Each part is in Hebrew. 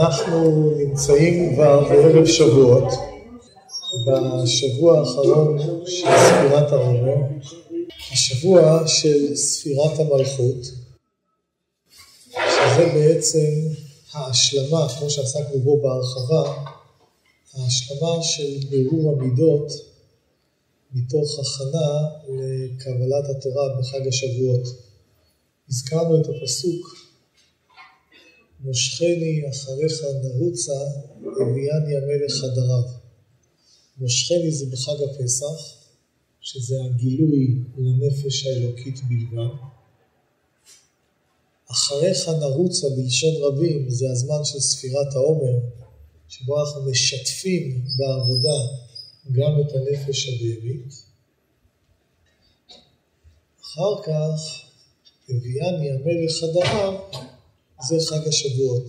אנחנו נמצאים כבר בערב שבועות, בשבוע האחרון של ספירת העומר, השבוע של ספירת המלכות, שזה בעצם ההשלמה, כמו שעסקנו בו בהרחבה, ההשלמה של בירור המידות מתוך הכנה לקבלת התורה בחג השבועות. הזכרנו את הפסוק מושכני אחריך נרוצה, הביאני המלך חדריו. מושכני זה בחג הפסח, שזה הגילוי לנפש האלוקית בלבד. אחריך נרוצה בלשון רבים, זה הזמן של ספירת העומר, שבו אנחנו משתפים בעבודה גם את הנפש הבהמית. אחר כך, הביאני המלך חדריו, זה חג השבועות.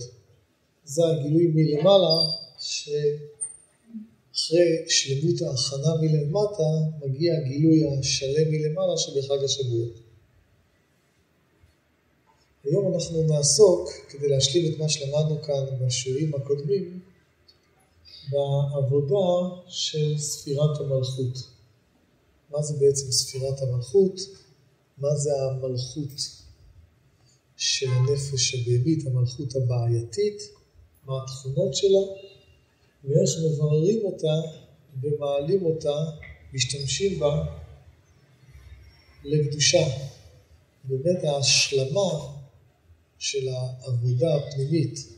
זה הגילוי מלמעלה, שאחרי שלמות ההכנה מלמטה, מגיע הגילוי השלם מלמעלה שבחג השבועות. היום אנחנו נעסוק, כדי להשלים את מה שלמדנו כאן בשיעורים הקודמים, בעבודה של ספירת המלכות. מה זה בעצם ספירת המלכות? מה זה המלכות של הנפש הבהמית, המלכות הבעייתית, מה התכונות שלה, ואיך מבררים אותה ומעלים אותה, משתמשים בה לקדושה. באמת ההשלמה של העבודה הפנימית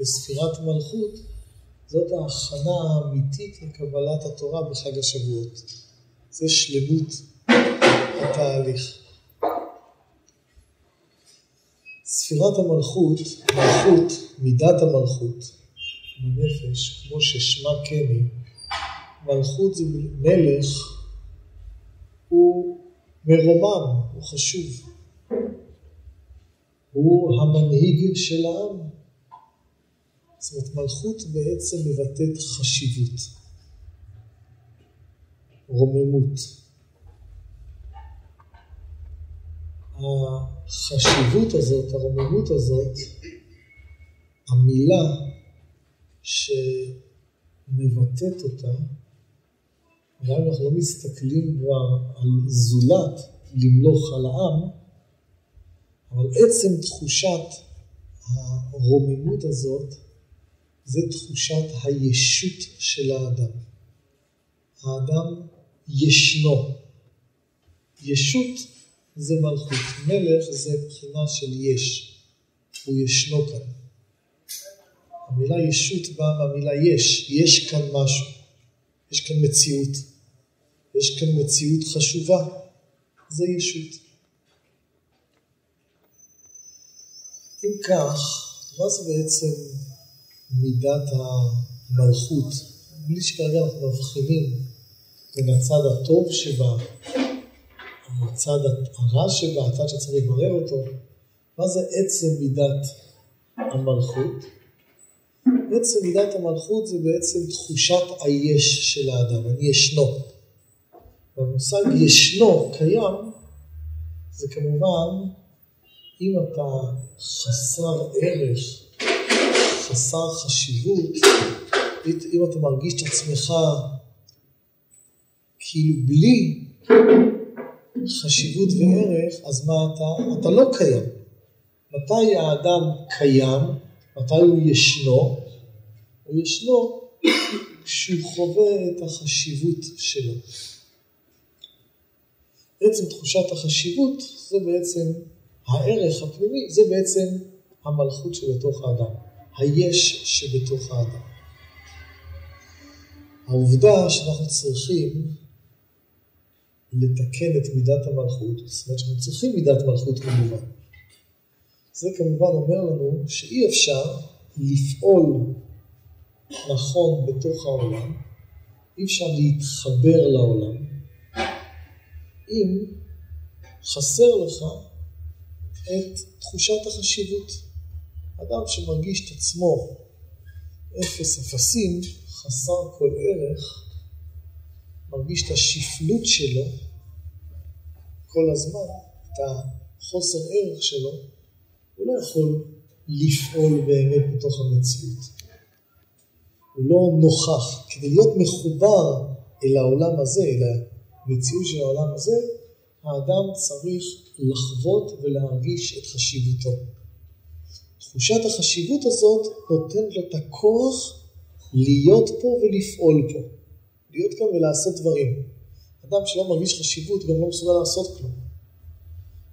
בספירת מלכות, זאת ההכנה האמיתית לקבלת התורה בחג השבועות. זה שלמות התהליך. ספירת המלכות, מלכות, מידת המלכות בנפש, כמו ששמה כן היא, מלכות זה מלך, הוא מרומם, הוא חשוב. הוא המנהיג של העם. זאת אומרת, מלכות בעצם מבטאת חשיבות, רוממות. החשיבות הזאת, הרוממות הזאת, המילה שמבטאת אותה, גם אנחנו לא מסתכלים כבר על זולת למלוך על העם, אבל עצם תחושת הרוממות הזאת זה תחושת הישות של האדם. האדם ישנו. ישות זה מלכות. מלך זה בחינה של יש, הוא ישנו כאן. המילה ישות באה מהמילה יש, יש כאן משהו, יש כאן מציאות, יש כאן מציאות חשובה, זה ישות. אם כך, מה זה בעצם מידת המלכות? בלי שכרגע אנחנו מבחינים בין הצד הטוב שבה הצד הרע שבה, הצד שצריך לברר אותו, מה זה עצם מידת המלכות? עצם מידת המלכות זה בעצם תחושת היש של האדם, אני ישנו. והמושג ישנו, קיים, זה כמובן, אם אתה חסר ערך, חסר חשיבות, אם אתה מרגיש את עצמך כאילו בלי חשיבות וערך, אז מה אתה? אתה לא קיים. מתי האדם קיים? מתי הוא ישנו? הוא ישנו כשהוא חווה את החשיבות שלו. בעצם תחושת החשיבות זה בעצם הערך הפנימי, זה בעצם המלכות שבתוך האדם, היש שבתוך האדם. העובדה שאנחנו צריכים לתקן את מידת המלכות, זאת אומרת שאנחנו צריכים מידת מלכות כמובן. זה כמובן אומר לנו שאי אפשר לפעול נכון בתוך העולם, אי אפשר להתחבר לעולם, אם חסר לך את תחושת החשיבות. אדם שמרגיש את עצמו אפס אפסים, חסר כל ערך, מרגיש את השפלות שלו כל הזמן, את החוסר ערך שלו, הוא לא יכול לפעול באמת בתוך המציאות. הוא לא נוכח. כדי להיות מחובר אל העולם הזה, אל המציאות של העולם הזה, האדם צריך לחוות ולהרגיש את חשיבותו. תחושת החשיבות הזאת נותנת לו את הכוח להיות פה ולפעול פה. להיות כאן ולעשות דברים. אדם שלא מרגיש חשיבות גם לא מסוגל לעשות כלום.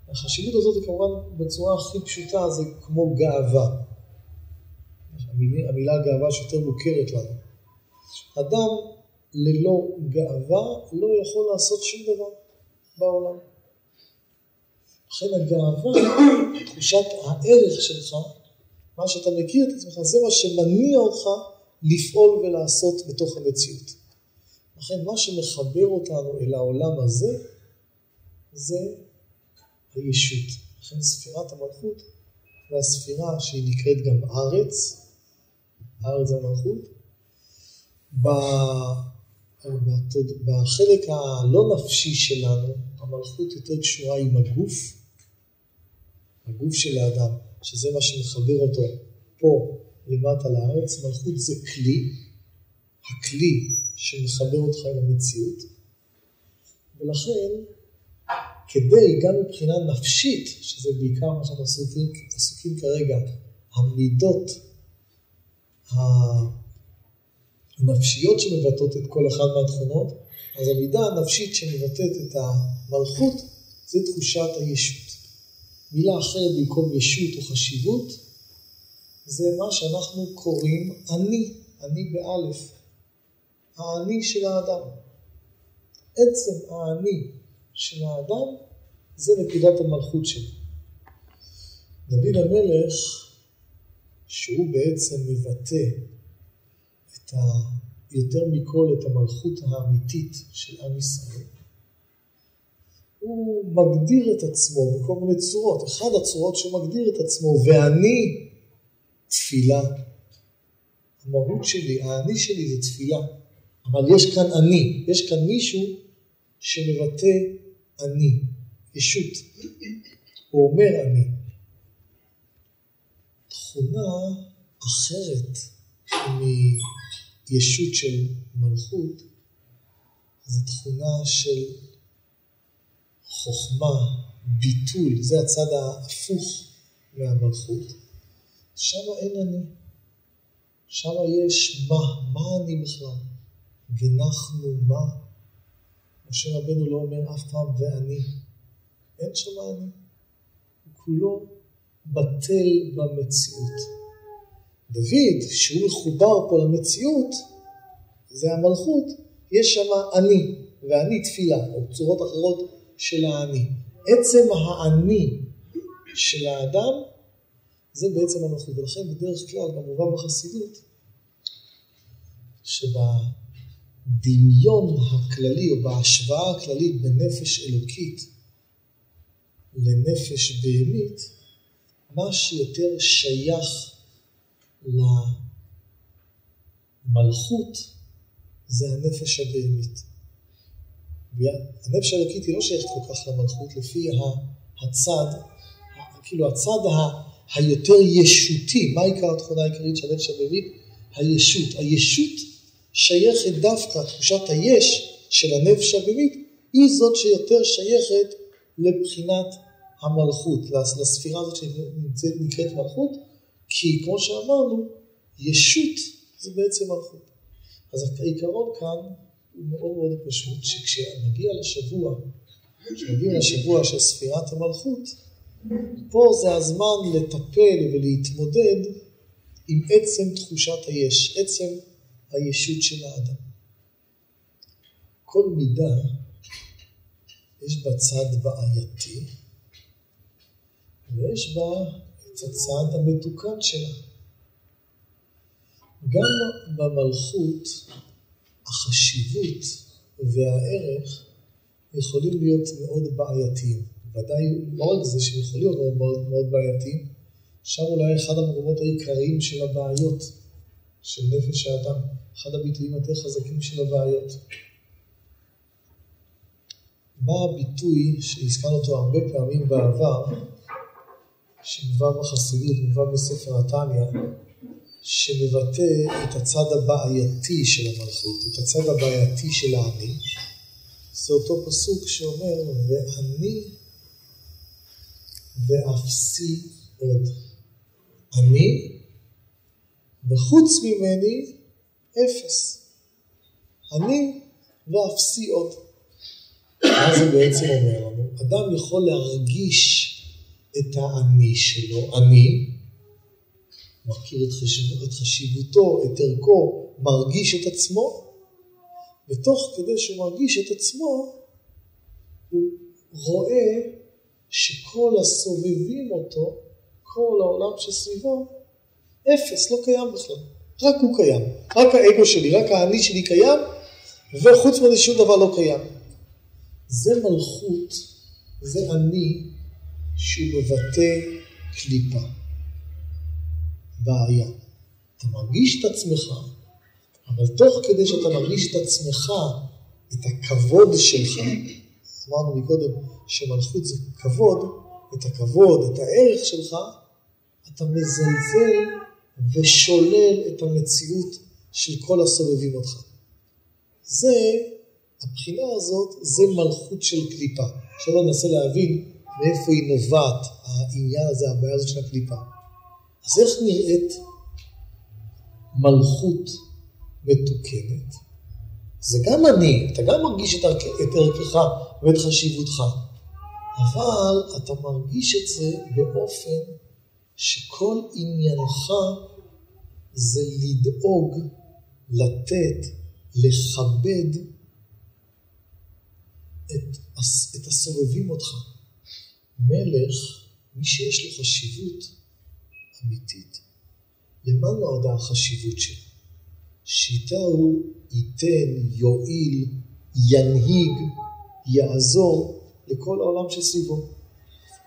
החשיבות הזאת היא כמובן בצורה הכי פשוטה, זה כמו גאווה. המילה, המילה גאווה שיותר מוכרת לנו. אדם ללא גאווה לא יכול לעשות שום דבר בעולם. לכן הגאווה, תחושת הערך שלך, מה שאתה מכיר את עצמך, זה מה שמניע אותך לפעול ולעשות בתוך המציאות. לכן מה שמחבר אותנו אל העולם הזה, זה הישות. לכן ספירת המלכות והספירה שהיא נקראת גם ארץ, ארץ המלכות, בחלק הלא נפשי שלנו, המלכות יותר קשורה עם הגוף, הגוף של האדם, שזה מה שמחבר אותו פה למטה לארץ. מלכות זה כלי, הכלי שמחבר אותך אל המציאות, ולכן כדי, גם מבחינה נפשית, שזה בעיקר מה שאנחנו עסוקים, עסוקים כרגע, המידות הנפשיות שמבטאות את כל אחד מהתכונות, אז המידה הנפשית שמבטאת את המלכות זה תחושת הישות. מילה אחרת במקום ישות או חשיבות, זה מה שאנחנו קוראים אני, אני באלף, האני של האדם. עצם האני של האדם זה נקודת המלכות שלו. דוד המלך, שהוא בעצם מבטא את ה... יותר מכל את המלכות האמיתית של עם ישראל, הוא מגדיר את עצמו בכל מיני צורות. אחת הצורות שהוא מגדיר את עצמו, ואני תפילה. המהות שלי, האני שלי זה תפילה. אבל יש כאן אני, יש כאן מישהו שמבטא אני, ישות. הוא אומר אני. תכונה אחרת מישות של מלכות, זו תכונה של חוכמה, ביטול, זה הצד ההפוך מהמלכות. שם אין אני. שם יש מה, מה אני בכלל? ונחנו מה? משה רבנו לא אומר אף פעם ואני. אין שם אני. הוא כולו בטל במציאות. דוד, שהוא מחובר פה למציאות, זה המלכות, יש שם אני, ואני תפילה, או צורות אחרות של האני. עצם האני של האדם, זה בעצם המלכות. ולכן בדרך כלל, במובן בחסידות, שבדמיון הכללי, או בהשוואה הכללית בין נפש אלוקית לנפש בהמית, מה שיותר שייך למלכות זה הנפש הבהמית. הנפש האלוקית היא לא שייכת כל כך למלכות לפי הצד, כאילו הצד ה, היותר ישותי, מה עיקר התכונה העיקרית של הנפש הבהמית? הישות. הישות שייכת דווקא, תחושת היש של הנפש הבהמית, היא זאת שיותר שייכת לבחינת המלכות, לספירה הזאת שנקראת מלכות, כי כמו שאמרנו, ישות זה בעצם מלכות. אז העיקרון כאן הוא מאוד מאוד פשוט, שכשנגיע לשבוע, כשנגיע לשבוע של ספירת המלכות, פה זה הזמן לטפל ולהתמודד עם עצם תחושת היש, עצם הישות של האדם. כל מידה יש בה צד בעייתי, ויש בה את הצד המתוקן שלה. גם במלכות החשיבות והערך יכולים להיות מאוד בעייתיים. ודאי לא רק זה שהם יכולים להיות מאוד, מאוד בעייתיים, שם אולי אחד המקומות העיקריים של הבעיות של נפש האדם, אחד הביטויים היותר חזקים של הבעיות. מה הביטוי שהזכרנו אותו הרבה פעמים בעבר, שמובא בחסידות, מובא בספר התניא, שמבטא את הצד הבעייתי של המלכות, את הצד הבעייתי של האני. זה אותו פסוק שאומר, ואני ואפסי עוד. אני, וחוץ ממני, אפס. אני ואפסי עוד. מה זה בעצם אומר לנו? אדם יכול להרגיש את האני שלו, אני, מכיר את, חשיב, את חשיבותו, את ערכו, מרגיש את עצמו, ותוך כדי שהוא מרגיש את עצמו, הוא רואה שכל הסובבים אותו, כל העולם שסביבו, אפס, לא קיים בכלל. רק הוא קיים. רק האגו שלי, רק האני שלי קיים, וחוץ מזה שום דבר לא קיים. זה מלכות, זה אני שהוא מבטא קליפה. בעיה. אתה מרגיש את עצמך, אבל תוך כדי שאתה מרגיש את עצמך, את הכבוד שלך, אמרנו מקודם שמלכות זה כבוד, את הכבוד, את הערך שלך, אתה מזלזל ושולל את המציאות של כל הסובבים אותך. זה, הבחינה הזאת, זה מלכות של קליפה. עכשיו ננסה להבין מאיפה היא נובעת, העניין הזה, הבעיה הזאת של הקליפה. אז איך נראית מלכות מתוקנת? זה גם אני, אתה גם מרגיש את, ערכך ואת חשיבותך, אבל אתה מרגיש את זה באופן שכל עניינך זה לדאוג, לתת, לכבד את, את הסובבים אותך. מלך, מי שיש לו חשיבות אמיתית, למה נועדה החשיבות שלו? שאיתה הוא ייתן, יועיל, ינהיג, יעזור לכל העולם שסביבו.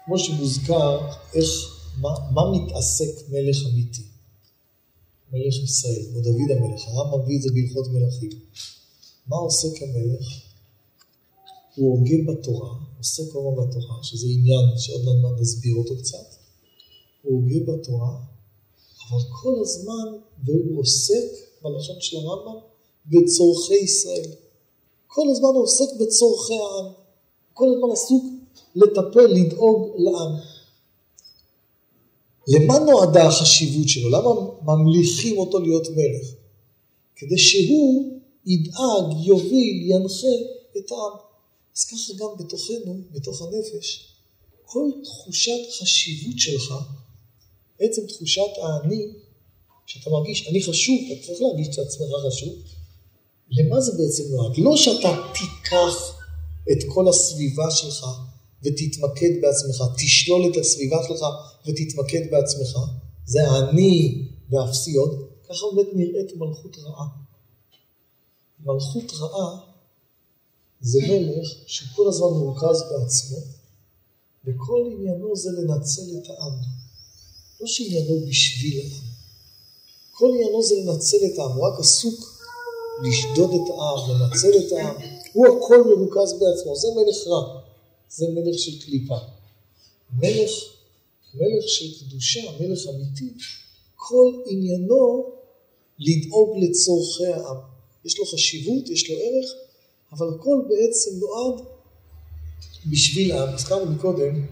כמו שמוזכר, איך, מה, מה מתעסק מלך אמיתי? מלך ישראל, כמו דוד המלך, הרב מביא את זה בהלכות מלכים. מה עושה כמלך? הוא הוגה בתורה, עושה הזמן בתורה, שזה עניין שעוד מעט נסביר אותו קצת. הוא הוגה בתורה, אבל כל הזמן, והוא עוסק, בלשון של הרמב"ם, בצורכי ישראל. כל הזמן הוא עוסק בצורכי העם. כל הזמן עסוק לטפל, לדאוג לעם. למה נועדה החשיבות שלו? למה ממליכים אותו להיות מלך? כדי שהוא ידאג, יוביל, ינחה את העם. אז ככה גם בתוכנו, בתוך הנפש, כל תחושת חשיבות שלך, בעצם תחושת האני, שאתה מרגיש, אני חשוב, אתה צריך להרגיש את עצמך חשוב, למה זה בעצם נועד? לא שאתה תיקח את כל הסביבה שלך ותתמקד בעצמך, תשלול את הסביבה שלך ותתמקד בעצמך, זה האני והאפסיות, ככה באמת נראית מלכות רעה. מלכות רעה זה מלך שכל הזמן מורכז בעצמו, וכל עניינו זה לנצל את העם. לא שעניינו בשביל העם. כל עניינו זה לנצל את העם, הוא רק עסוק לשדוד את העם, לנצל את העם. הוא הכל מרוכז בעצמו, זה מלך רע, זה מלך של קליפה. מלך, מלך של קדושה, מלך אמיתי, כל עניינו לדאוג לצורכי העם. יש לו חשיבות, יש לו ערך, אבל הכל בעצם נועד בשביל העם. הזכרנו מקודם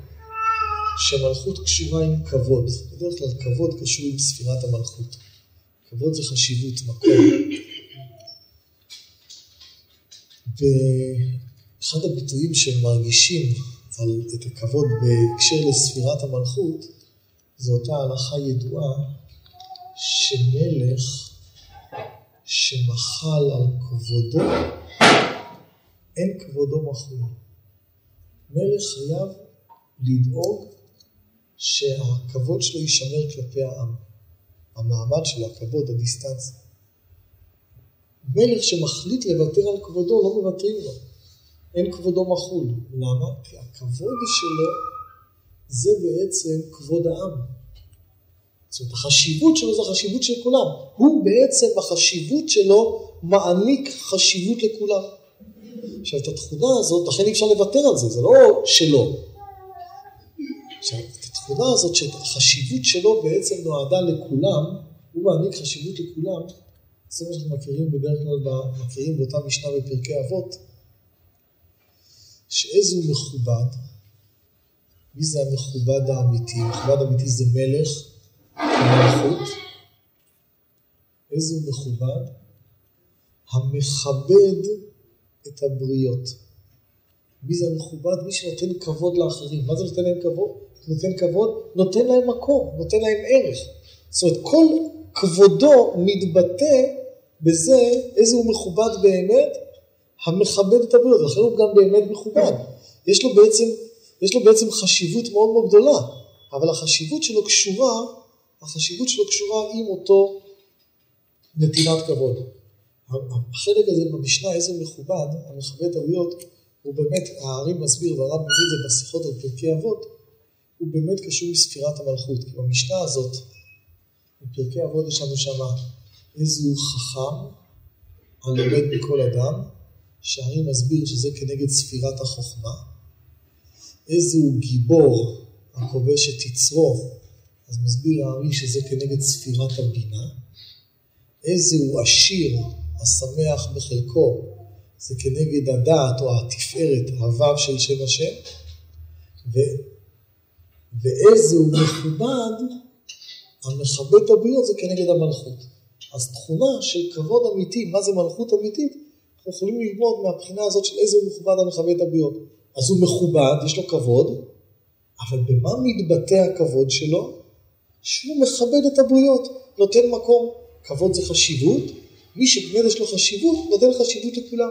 שהמלכות קשורה עם כבוד. בדרך כלל כבוד קשור עם ספירת המלכות. כבוד זה חשיבות, מקום. ואחד הביטויים שמרגישים על, את הכבוד בהקשר לספירת המלכות, זו אותה הלכה ידועה שמלך שמחל על כבודו אין כבודו מחול. מלך חייב לדאוג שהכבוד שלו יישמר כלפי העם. המעמד שלו, הכבוד, הדיסטנציה. מלך שמחליט לוותר על כבודו, לא מוותרים לו. אין כבודו מחול. למה? כי הכבוד שלו זה בעצם כבוד העם. זאת אומרת, החשיבות שלו זה החשיבות של כולם. הוא בעצם בחשיבות שלו מעניק חשיבות לכולם. עכשיו, את התכונה הזאת, לכן אי אפשר לוותר על זה, זה לא שלו. עכשיו, את התכונה הזאת שהחשיבות שלו בעצם נועדה לכולם, הוא מעניק חשיבות לכולם, זה מה שאנחנו מכירים בדרך כלל, מכירים באותה משנה בפרקי אבות, שאיזה הוא מכובד, מי זה המכובד האמיתי? המכובד האמיתי זה מלך, מלכות. איזה הוא מכובד? המכבד את הבריות. מי זה המכובד? מי שנותן כבוד לאחרים. מה זה נותן להם כבוד? נותן כבוד? נותן להם מקום, נותן להם ערך. זאת אומרת, כל כבודו מתבטא בזה איזה הוא מכובד באמת, המכבד את הבריות, לכן הוא גם באמת מכובד. יש לו בעצם, יש לו בעצם חשיבות מאוד מאוד גדולה, אבל החשיבות שלו קשורה, החשיבות שלו קשורה עם אותו נתינת כבוד. החלק הזה במשנה, איזה מכובד, המכבד הבריות, הוא באמת, הארי מסביר, והרב מביא את זה בשיחות על פרקי אבות, הוא באמת קשור לספירת המלכות. כי במשנה הזאת, בפרקי אבות יש לנו שמה איזהו חכם הלומד מכל אדם, שהארי מסביר שזה כנגד ספירת החוכמה. איזהו גיבור הכובש את יצרו, אז מסביר הארי שזה כנגד ספירת הבינה. איזהו עשיר השמח בחלקו, זה כנגד הדעת או התפארת, הוו של שם השם, ו... ואיזה הוא מכובד, המכבד את הבריות זה כנגד המלכות. אז תכונה של כבוד אמיתי, מה זה מלכות אמיתית, אנחנו יכולים ללמוד מהבחינה הזאת של איזה מכובד המכבד את הבריות. אז הוא מכובד, יש לו כבוד, אבל במה מתבטא הכבוד שלו? שהוא מכבד את הבריות, נותן מקום. כבוד זה חשיבות, מי שבאמת יש לו חשיבות, נותן חשיבות לכולם.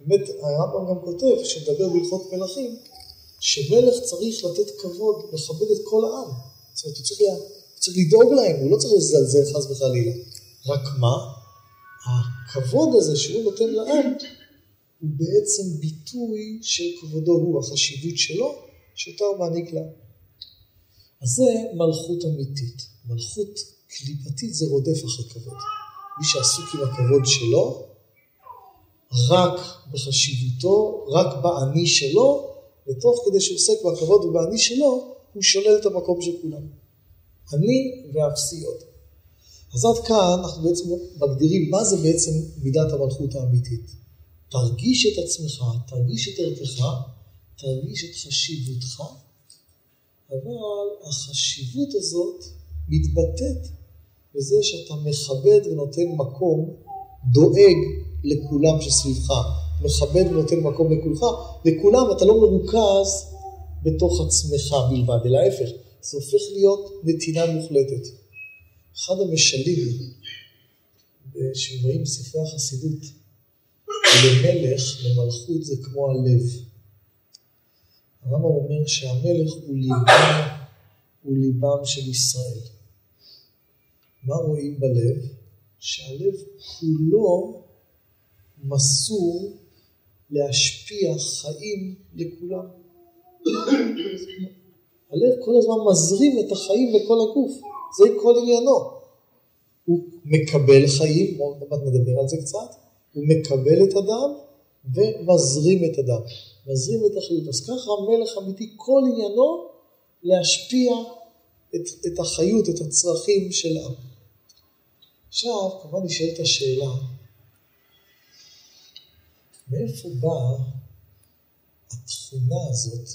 באמת, הרמב"ם גם כותב, כשמדבר בהלכות מלכים, שמלך צריך לתת כבוד, לכבד את כל העם. זאת אומרת, הוא צריך, לה, הוא צריך לדאוג להם, הוא לא צריך לזלזל חס וחלילה. רק מה? הכבוד הזה שהוא נותן לעם, הוא בעצם ביטוי של כבודו הוא, החשיבות שלו, שאותה הוא מעניק לעם. אז זה מלכות אמיתית. מלכות קליפתית זה רודף אחרי כבוד. מי שעסוק עם הכבוד שלו, רק בחשיבותו, רק באני שלו, ותוך כדי שהוא עוסק בכבוד ובאני שלו, הוא שולל את המקום של כולם. אני ואפסיות. אז עד כאן אנחנו בעצם מגדירים מה זה בעצם מידת המלכות האמיתית. תרגיש את עצמך, תרגיש את ערכך, תרגיש את חשיבותך, אבל החשיבות הזאת מתבטאת בזה שאתה מכבד ונותן מקום, דואג לכולם שסביבך, מכבד ונותן מקום לכולך, לכולם אתה לא מרוכז בתוך עצמך בלבד, אלא ההפך, זה הופך להיות נתינה מוחלטת. אחד המשלים שבאים בספרי החסידות, למלך, למלכות זה כמו הלב. הרמב"ם אומר שהמלך הוא ליבם, הוא ליבם של ישראל. מה רואים בלב? שהלב כולו מסור להשפיע חיים לכולם. הלב כל הזמן מזרים את החיים לכל הגוף, זה כל עניינו. הוא מקבל חיים, עוד מעט נדבר על זה קצת, הוא מקבל את הדם ומזרים את הדם, מזרים את החיות. אז ככה המלך אמיתי, כל עניינו להשפיע את, את החיות, את הצרכים של העם. עכשיו, כמובן נשאלת השאלה, מאיפה באה התכונה הזאת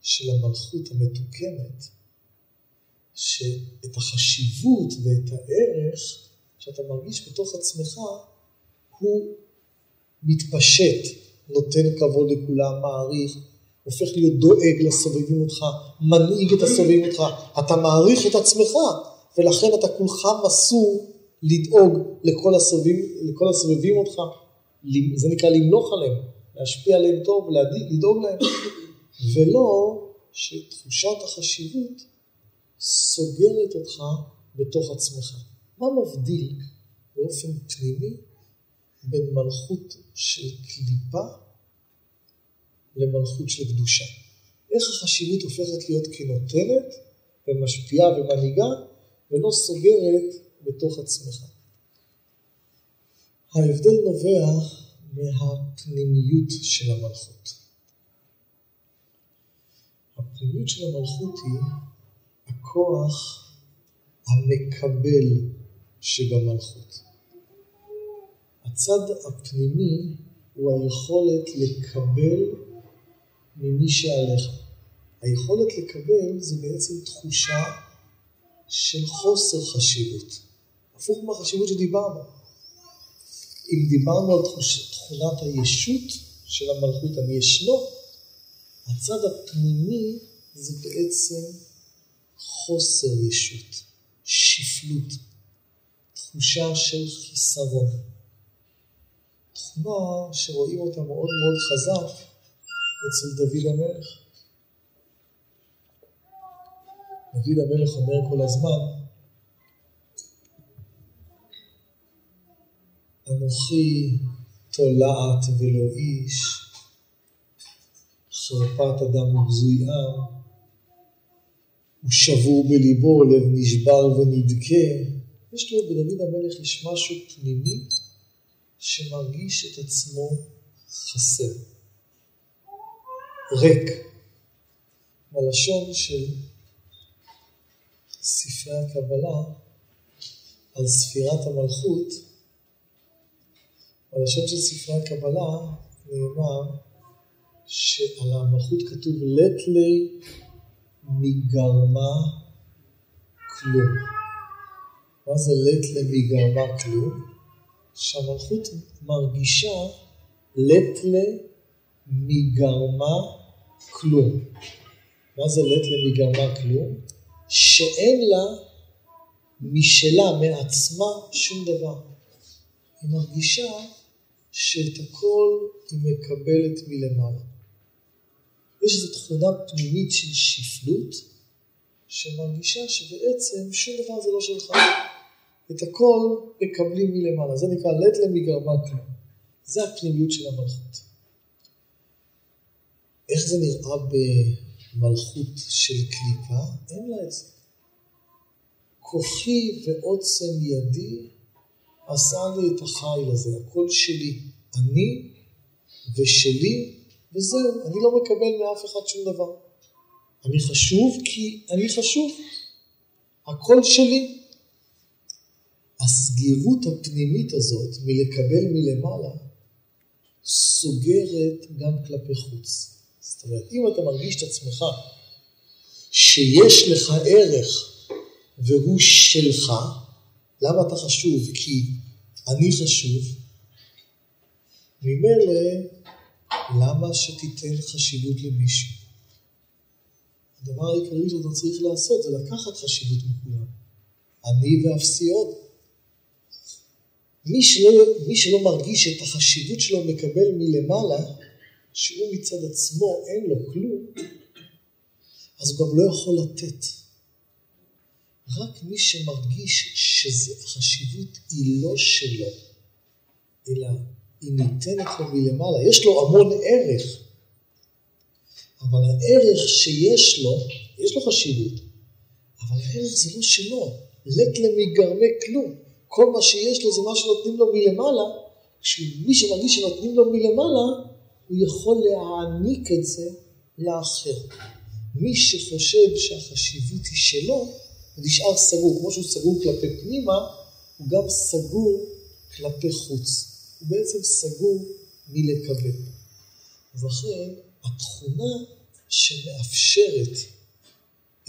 של המלכות המתוקנת, שאת החשיבות ואת הערך שאתה מרגיש בתוך עצמך, הוא מתפשט, נותן כבוד לכולם, מעריך, הופך להיות דואג לסובבים אותך, מנהיג את הסובבים אותך, אתה מעריך את עצמך, ולכן אתה כולך מסור לדאוג לכל הסובבים, לכל הסובבים אותך, זה נקרא למלוך עליהם, להשפיע עליהם טוב ולדאוג להם, ולא שתחושת החשיבות סוגרת אותך בתוך עצמך. מה מבדיל באופן פנימי בין מלכות של קליפה למלכות של קדושה? איך החשיבות הופכת להיות כנותנת ומשפיעה ומנהיגה ולא סוגרת בתוך עצמך. ההבדל נובע מהפנימיות של המלכות. הפנימיות של המלכות היא הכוח המקבל שבמלכות. הצד הפנימי הוא היכולת לקבל ממי שעליך. היכולת לקבל זה בעצם תחושה של חוסר חשיבות. הפוך מהחשיבות שדיברנו. אם דיברנו על תחוש, תכונת הישות של המלכות, אני ישנו, הצד הפנימי זה בעצם חוסר ישות, שפלות, תחושה של חיסרון. תכונה שרואים אותה מאוד מאוד חזק אצל דוד המלך. דוד המלך אומר כל הזמן, אנוכי תולעת ולא איש, חרפת אדם ובזוי עם, הוא שבור בליבו, לב נשבר ונדכה. יש לו, בדוד המלך יש משהו פנימי שמרגיש את עצמו חסר, ריק, בלשון של ספרי הקבלה על ספירת המלכות, בלשון של ספרי הקבלה נאמר שעל המלכות כתוב לט לי מגרמה כלום. מה זה לט לי מגרמה כלום? שהמלכות מרגישה לטלה מגרמה כלום. מה זה לטלה מגרמה כלום? שאין לה משלה, מעצמה, שום דבר. היא מרגישה שאת הכל היא מקבלת מלמעלה. יש איזו תכונה פנימית של שפלות, שמרגישה שבעצם שום דבר זה לא שלך. את הכל מקבלים מלמעלה. זה נקרא לט למגרמה כלום. זה הפנימיות של המלכות. איך זה נראה במלכות של קליפה? אין לה את זה. כוחי ועוצם ידי עשה לי את החיל הזה, הכל שלי. אני ושלי, וזהו, אני לא מקבל מאף אחד שום דבר. אני חשוב כי אני חשוב. הכל שלי. הסגירות הפנימית הזאת מלקבל מלמעלה סוגרת גם כלפי חוץ. זאת אומרת, אם אתה מרגיש את עצמך שיש לך ערך והוא שלך, למה אתה חשוב? כי אני חשוב. ממילא, למה שתיתן חשיבות למישהו? הדבר העיקרי שאתה צריך לעשות זה לקחת חשיבות מכולם. אני ואפסי עוד. מי שלא, מי שלא מרגיש את החשיבות שלו מקבל מלמעלה, שהוא מצד עצמו אין לו כלום, אז הוא גם לא יכול לתת. רק מי שמרגיש שהחשיבות היא לא שלו, אלא היא ניתנת לו מלמעלה, יש לו המון ערך, אבל הערך שיש לו, יש לו חשיבות, אבל הערך זה לא שלו, לט למגרמי כלום. כל מה שיש לו זה מה שנותנים לו מלמעלה, כשמי שמרגיש שנותנים לו מלמעלה, הוא יכול להעניק את זה לאחר. מי שחושב שהחשיבות היא שלו, הוא נשאר סגור. כמו שהוא סגור כלפי פנימה, הוא גם סגור כלפי חוץ. הוא בעצם סגור מלקבל. אז לכן, התכונה שמאפשרת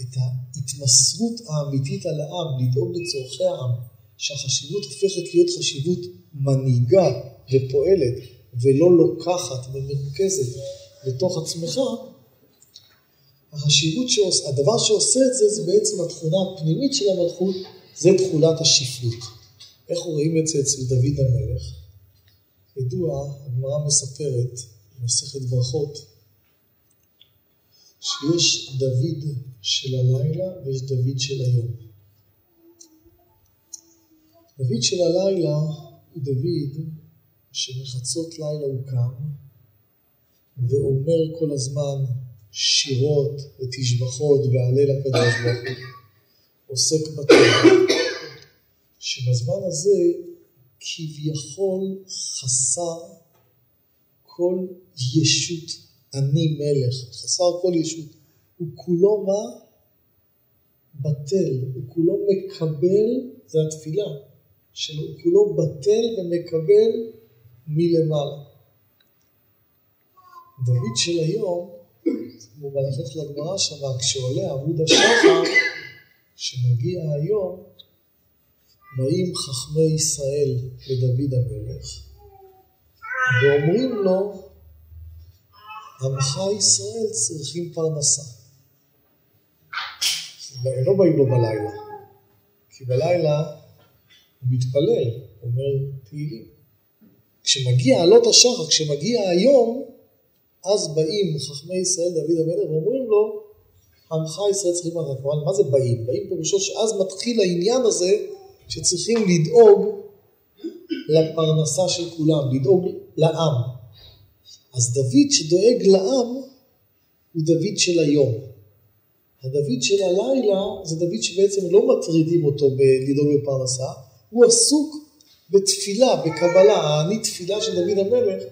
את ההתמסרות האמיתית על העם, לדאוג לצורכי העם, שהחשיבות הופכת להיות חשיבות מנהיגה ופועלת ולא לוקחת ומרוכזת לתוך עצמך, החשיבות, שעוש, הדבר שעושה את זה, זה בעצם התכונה הפנימית של המלכות, זה תכולת השפלות. איך רואים את זה אצל דוד המלך? ידוע, הגמרא מספרת, במסכת ברכות, שיש דוד של הלילה ויש דוד של היום. דוד של הלילה הוא דוד שמחצות לילה הוא קם ואומר כל הזמן שירות ותשבחות והלל הקדוש ברוך הוא, עוסק בתורה, שבזמן הזה כביכול חסר כל ישות אני מלך, חסר כל ישות, הוא כולו מה? בטל, הוא כולו מקבל, זה התפילה שלו, הוא כולו בטל ומקבל מלמעלה. דוד של היום, כמו בהלכת לגמרא שם, כשעולה עמוד השחר, שמגיע היום, באים חכמי ישראל לדוד המלך, ואומרים לו, עמך ישראל צריכים פרנסה. הם לא באים לו בלילה, כי בלילה הוא מתפלל, אומר תהילים. כשמגיע עלות השחר, כשמגיע היום, אז באים חכמי ישראל, דוד המלך, ואומרים לו, עמך ישראל צריכים פרנסה. מה זה באים? באים פירושו שאז מתחיל העניין הזה שצריכים לדאוג לפרנסה של כולם, לדאוג לעם. אז דוד שדואג לעם הוא דוד של היום. הדוד של הלילה זה דוד שבעצם לא מטרידים אותו בלדאוג בפרנסה, הוא עסוק בתפילה, בקבלה, האני תפילה של דוד המלך.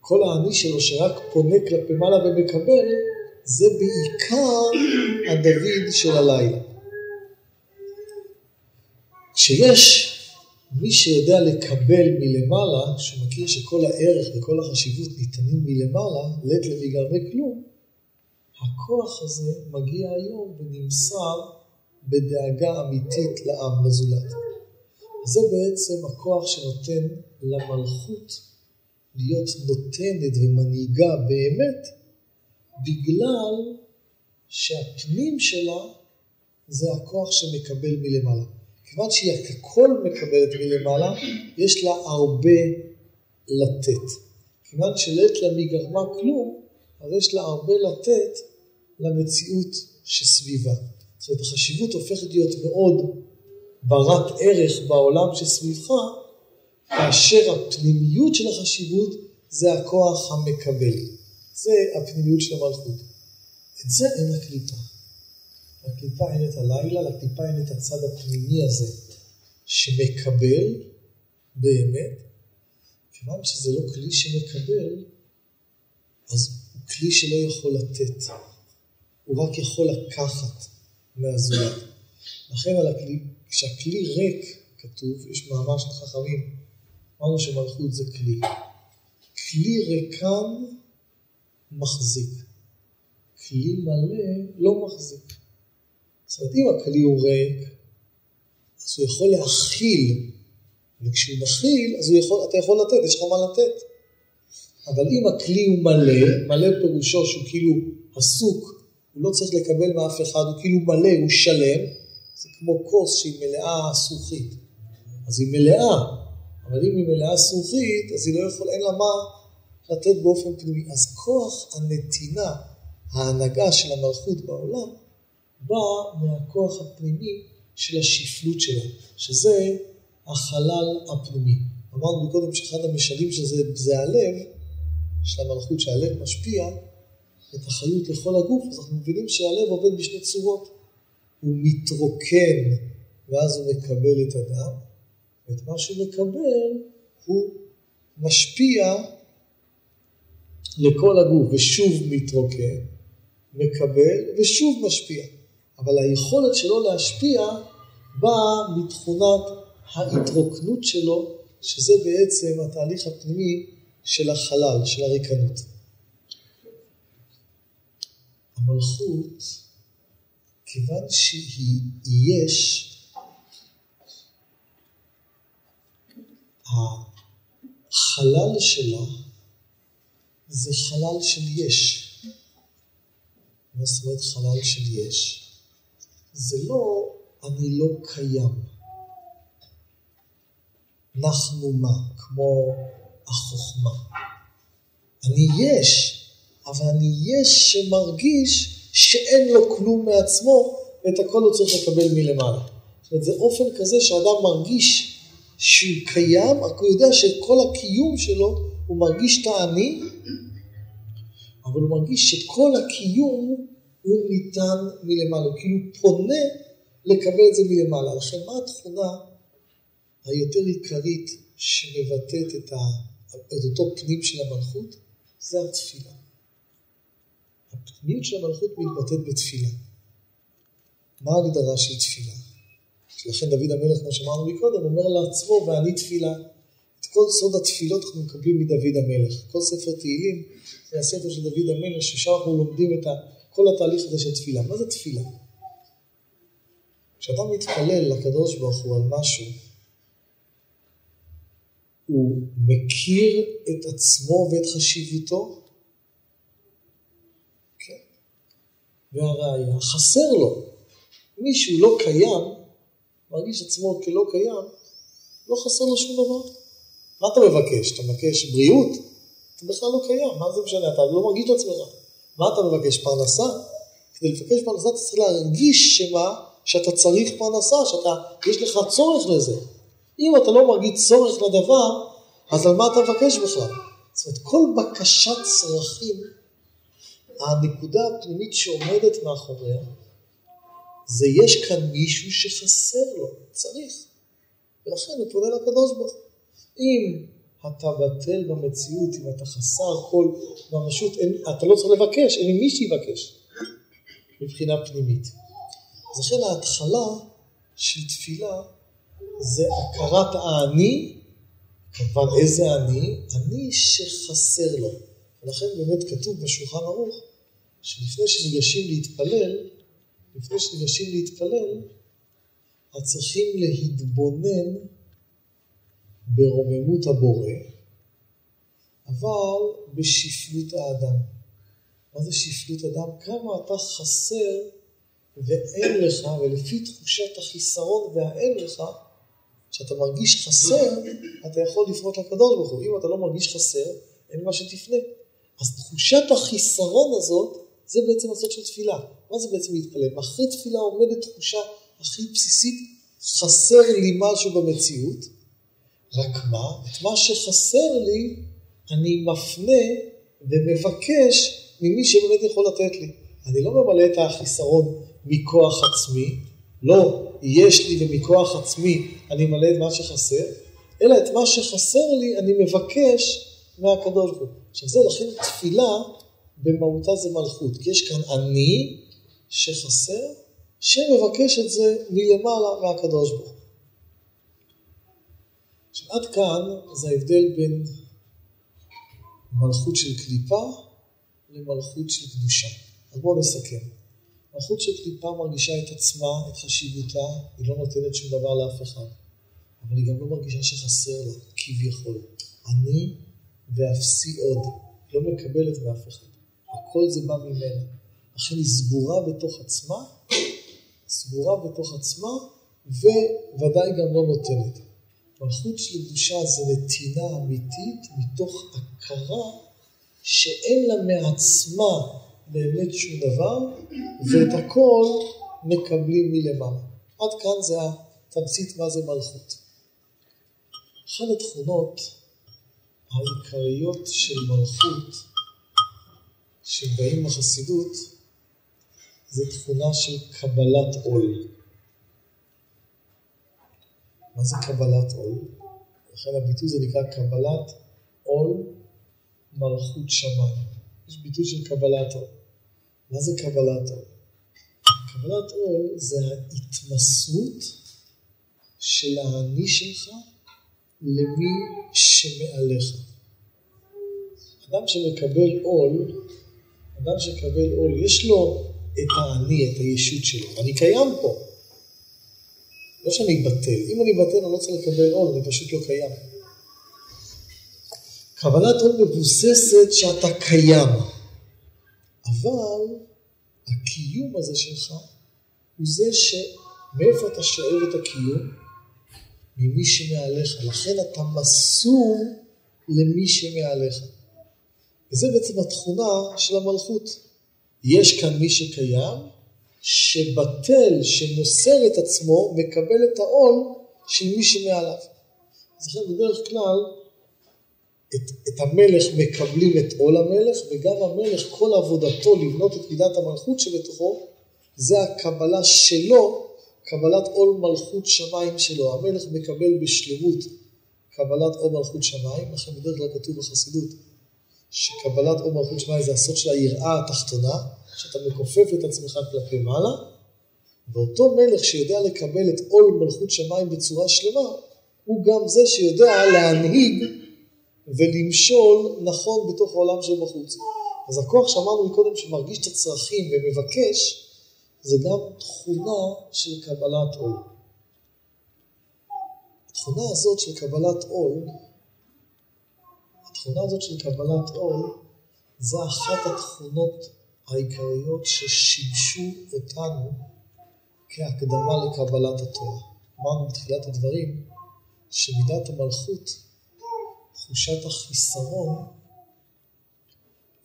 כל האני שלו שרק פונה כלפי מעלה ומקבל, זה בעיקר הדוד של הלילה. כשיש מי שיודע לקבל מלמעלה, שהוא מכיר שכל הערך וכל החשיבות ניתנים מלמעלה, לית למגרמי כלום, הכוח הזה מגיע היום ונמסר בדאגה אמיתית לעם, לזולת. זה בעצם הכוח שנותן למלכות להיות נותנת ומנהיגה באמת, בגלל שהפנים שלה זה הכוח שמקבל מלמעלה. כיוון שהיא הכל מקבלת מלמעלה, יש לה הרבה לתת. כיוון שלעת לה מגרמה כלום, אז יש לה הרבה לתת למציאות שסביבה. זאת אומרת, החשיבות הופכת להיות מאוד ברת ערך בעולם שסביבך, כאשר הפנימיות של החשיבות זה הכוח המקבל. זה הפנימיות של המלכות. את זה אין לקליפה. לקליפה אין את הלילה, לקליפה אין את הצד הפנימי הזה שמקבל באמת. כיוון שזה לא כלי שמקבל, אז הוא כלי שלא יכול לתת. הוא רק יכול לקחת מהזולת. לכן על הכלי, כשהכלי ריק, כתוב, יש מאמר של חכמים, אמרנו שמלכות זה כלי. כלי ריקן מחזיק. כלי מלא לא מחזיק. זאת אומרת, אם הכלי הוא ריק, אז הוא יכול להכיל, וכשהוא מכיל, אז יכול, אתה יכול לתת, יש לך מה לתת. אבל אם הכלי הוא מלא, מלא פירושו שהוא כאילו עסוק, הוא לא צריך לקבל מאף אחד, הוא כאילו מלא, הוא שלם, זה כמו כוס שהיא מלאה זכוכית. אז היא מלאה, אבל אם היא מלאה זכוכית, אז היא לא יכולה, אין לה מה לתת באופן פנימי. אז כוח הנתינה, ההנהגה של המלכות בעולם, בא מהכוח הפנימי של השפלות שלה, שזה החלל הפנימי. אמרנו קודם שאחד המשלים של זה, זה הלב, של המלכות שהלב משפיע את החיות לכל הגוף, אז אנחנו מבינים שהלב עובד בשני צורות. הוא מתרוקן ואז הוא מקבל את הדם, ואת מה שהוא מקבל הוא משפיע לכל הגוף ושוב מתרוקן, מקבל ושוב משפיע. אבל היכולת שלו להשפיע באה מתכונת ההתרוקנות שלו, שזה בעצם התהליך הפנימי של החלל, של הריקנות. המלכות, כיוון שהיא יש, החלל שלה זה חלל של יש. מה זאת אומרת חלל של יש? זה לא אני לא קיים. אנחנו מה? כמו החוכמה. אני יש, אבל אני יש שמרגיש שאין לו כלום מעצמו, ואת הכל הוא צריך לקבל מלמעלה. זאת אומרת, זה אופן כזה שאדם מרגיש שהוא קיים, רק הוא יודע שכל הקיום שלו, הוא מרגיש את האני, אבל הוא מרגיש שכל הקיום הוא ניתן מלמעלה, הוא כאילו פונה לקבל את זה מלמעלה. לכן מה התכונה היותר עיקרית שמבטאת את, ה, את אותו פנים של המלכות? זה התפילה. הפנימיות של המלכות מתבטאת בתפילה. מה ההגדרה של תפילה? לכן דוד המלך, כמו שאמרנו מקודם, אומר לעצמו, ואני תפילה. את כל סוד התפילות אנחנו מקבלים מדוד המלך. כל ספר תהילים זה הספר של דוד המלך, ששם אנחנו לומדים את כל התהליך הזה של תפילה. מה זה תפילה? כשאתה מתפלל לקדוש ברוך הוא על משהו, הוא מכיר את עצמו ואת חשיבותו, כן. והראיה, חסר לו. מישהו לא קיים, מרגיש עצמו כלא קיים, לא חסר לו שום דבר. מה אתה מבקש? אתה מבקש בריאות? אתה בכלל לא קיים, מה זה משנה? אתה לא מרגיש את עצמך. מה אתה מבקש? פרנסה? כדי לבקש פרנסה אתה צריך להרגיש שמה? שאתה צריך פרנסה, שאתה, יש לך צורך לזה. אם אתה לא מרגיש צורך לדבר, אז על מה אתה מבקש בכלל? זאת אומרת, כל בקשת צרכים, הנקודה הפנימית שעומדת מאחוריה, זה יש כאן מישהו שחסר לו, צריך. ולכן הוא פונה לקדוש ברוך הוא. אם אתה בטל במציאות, אם אתה חסר כל ממשות, אתה לא צריך לבקש, אין מי שיבקש, מבחינה פנימית. אז לכן ההתחלה של תפילה זה הכרת האני, כמובן איזה אני? אני שחסר לו. ולכן באמת כתוב בשולחן ערוך, שלפני שניגשים להתפלל, לפני שניגשים להתפלל, אז צריכים להתבונן ברוממות הבורא, אבל בשפלות האדם. מה זה שפלות אדם? כמה אתה חסר ואין לך, ולפי תחושת החיסרון והאין לך, כשאתה מרגיש חסר, אתה יכול לפנות לקדוש ברוך הוא. אם אתה לא מרגיש חסר, אין מה שתפנה. אז תחושת החיסרון הזאת, זה בעצם הסוד של תפילה. מה זה בעצם להתפלל? מאחורי תפילה עומדת תחושה הכי בסיסית, חסר לי משהו במציאות, רק מה? את מה שחסר לי, אני מפנה ומבקש ממי שבאמת יכול לתת לי. אני לא ממלא את החיסרון מכוח עצמי, לא יש לי ומכוח עצמי אני מלא את מה שחסר, אלא את מה שחסר לי אני מבקש מהקדוש ברוך הוא. עכשיו זה לכן תפילה במהותה זה מלכות, כי יש כאן אני שחסר, שמבקש את זה מלמעלה מהקדוש ברוך הוא. עכשיו עד כאן זה ההבדל בין מלכות של קליפה למלכות של קדושה. אז בואו נסכם. מלכות של קליפה מרגישה את עצמה, את חשיבותה, היא לא נותנת שום דבר לאף אחד. אבל היא גם לא מרגישה שחסר לה, כביכול. אני ואפסי עוד. לא מקבלת מאף אחד. הכל זה בא ממנה. לכן היא סגורה בתוך עצמה, סגורה בתוך עצמה, וודאי גם לא נותנת. מלכות של קדושה זה נתינה אמיתית מתוך הכרה שאין לה מעצמה באמת שום דבר, ואת הכל מקבלים מלמעלה. עד כאן זה התמצית מה זה מלכות. אחת התכונות העיקריות של מלכות שבאים לחסידות זה תכונה של קבלת עול. מה זה קבלת עול? לכן הביטוי זה נקרא קבלת עול מלכות שמיים. יש ביטוי של קבלת עול. מה זה קבלת עול? קבלת עול זה ההתמסרות של האני שלך למי שמעליך. אדם שמקבל עול, אדם שמקבל עול, יש לו את האני, את הישות שלו. אני קיים פה. לא שאני אבטל. אם אני אבטל, אני לא צריך לקבל עול, אני פשוט לא קיים. קבלת עול מבוססת שאתה קיים. אבל הקיום הזה שלך הוא זה שמאיפה אתה שואב את הקיום? ממי שמעליך. לכן אתה מסור למי שמעליך. וזה בעצם התכונה של המלכות. יש כאן מי שקיים, שבטל, שמוסר את עצמו, מקבל את העול של מי שמעליו. אז לכן בדרך כלל את, את המלך מקבלים את עול המלך, וגם המלך, כל עבודתו לבנות את מידת המלכות שבתוכו, זה הקבלה שלו, קבלת עול מלכות שמיים שלו. המלך מקבל בשלמות קבלת עול מלכות שמיים, לכן בדרך כלל כתוב בחסידות, שקבלת עול מלכות שמיים זה הסוד של היראה התחתונה, שאתה מכופף את עצמך כלפי מעלה, ואותו מלך שיודע לקבל את עול מלכות שמיים בצורה שלמה, הוא גם זה שיודע להנהיג ולמשול נכון בתוך העולם שבחוץ. אז הכוח שאמרנו מקודם שמרגיש את הצרכים ומבקש, זה גם תכונה של קבלת עול. התכונה הזאת של קבלת עול, התכונה הזאת של קבלת עול, זה אחת התכונות העיקריות ששימשו אותנו כהקדמה לקבלת התורה. אמרנו בתחילת הדברים שמידת המלכות, תחושת החיסרון,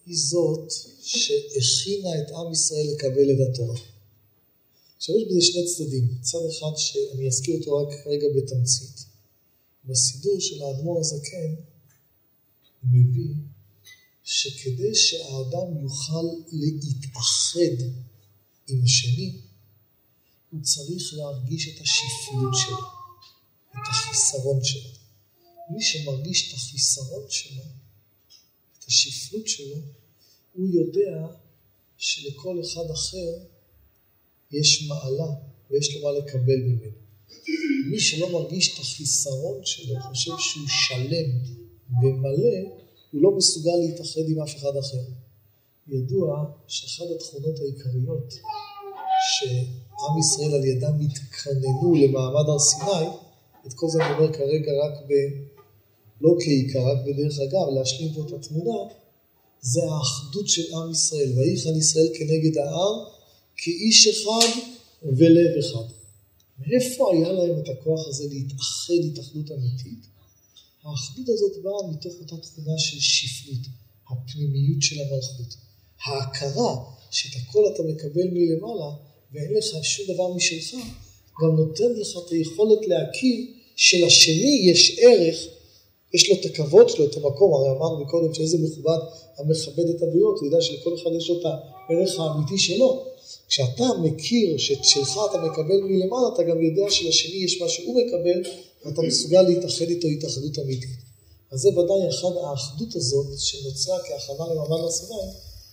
היא זאת שהכינה את עם ישראל לקבל את התורה. עכשיו יש בזה שני צדדים. צד אחד שאני אזכיר אותו רק רגע בתמצית. בסידור של האדמו"ר הזקן הוא מביא שכדי שהאדם יוכל להתאחד עם השני, הוא צריך להרגיש את השפלות שלו, את החיסרון שלו. מי שמרגיש את החיסרון שלו, את השפלות שלו, הוא יודע שלכל אחד אחר יש מעלה ויש לו מה לקבל ממנו. מי שלא מרגיש את החיסרון שלו, חושב שהוא שלם ומלא, הוא לא מסוגל להתאחד עם אף אחד אחר. ידוע שאחת התכונות העיקריות שעם ישראל על ידם התכננו למעמד הר סיני, את כל זה אני אומר כרגע רק ב... לא כעיקר, רק בדרך אגב, להשלים פה את התמונה, זה האחדות של עם ישראל. ויחן ישראל כנגד ההר, כאיש אחד ולב אחד. מאיפה היה להם את הכוח הזה להתאחד התאחדות אמיתית? האחדות הזאת באה מתוך אותה תכונה של שפלות, הפנימיות של המלכות. ההכרה שאת הכל אתה מקבל מלמעלה ואין לך שום דבר משלך, גם נותן לך את היכולת להכיר שלשני יש ערך, יש לו את הכבוד שלו, את המקום, הרי אמרנו קודם שאיזה מכובד המכבד את הבריות, הוא יודע שלכל אחד יש לו את הערך האמיתי שלו. כשאתה מכיר שאת שלך אתה מקבל מלמעלה, אתה גם יודע שלשני יש מה שהוא מקבל, ואתה מסוגל להתאחד איתו התאחדות אמיתית. אז זה ודאי אחד האחדות הזאת, שנוצרה כהכנה למעמד הר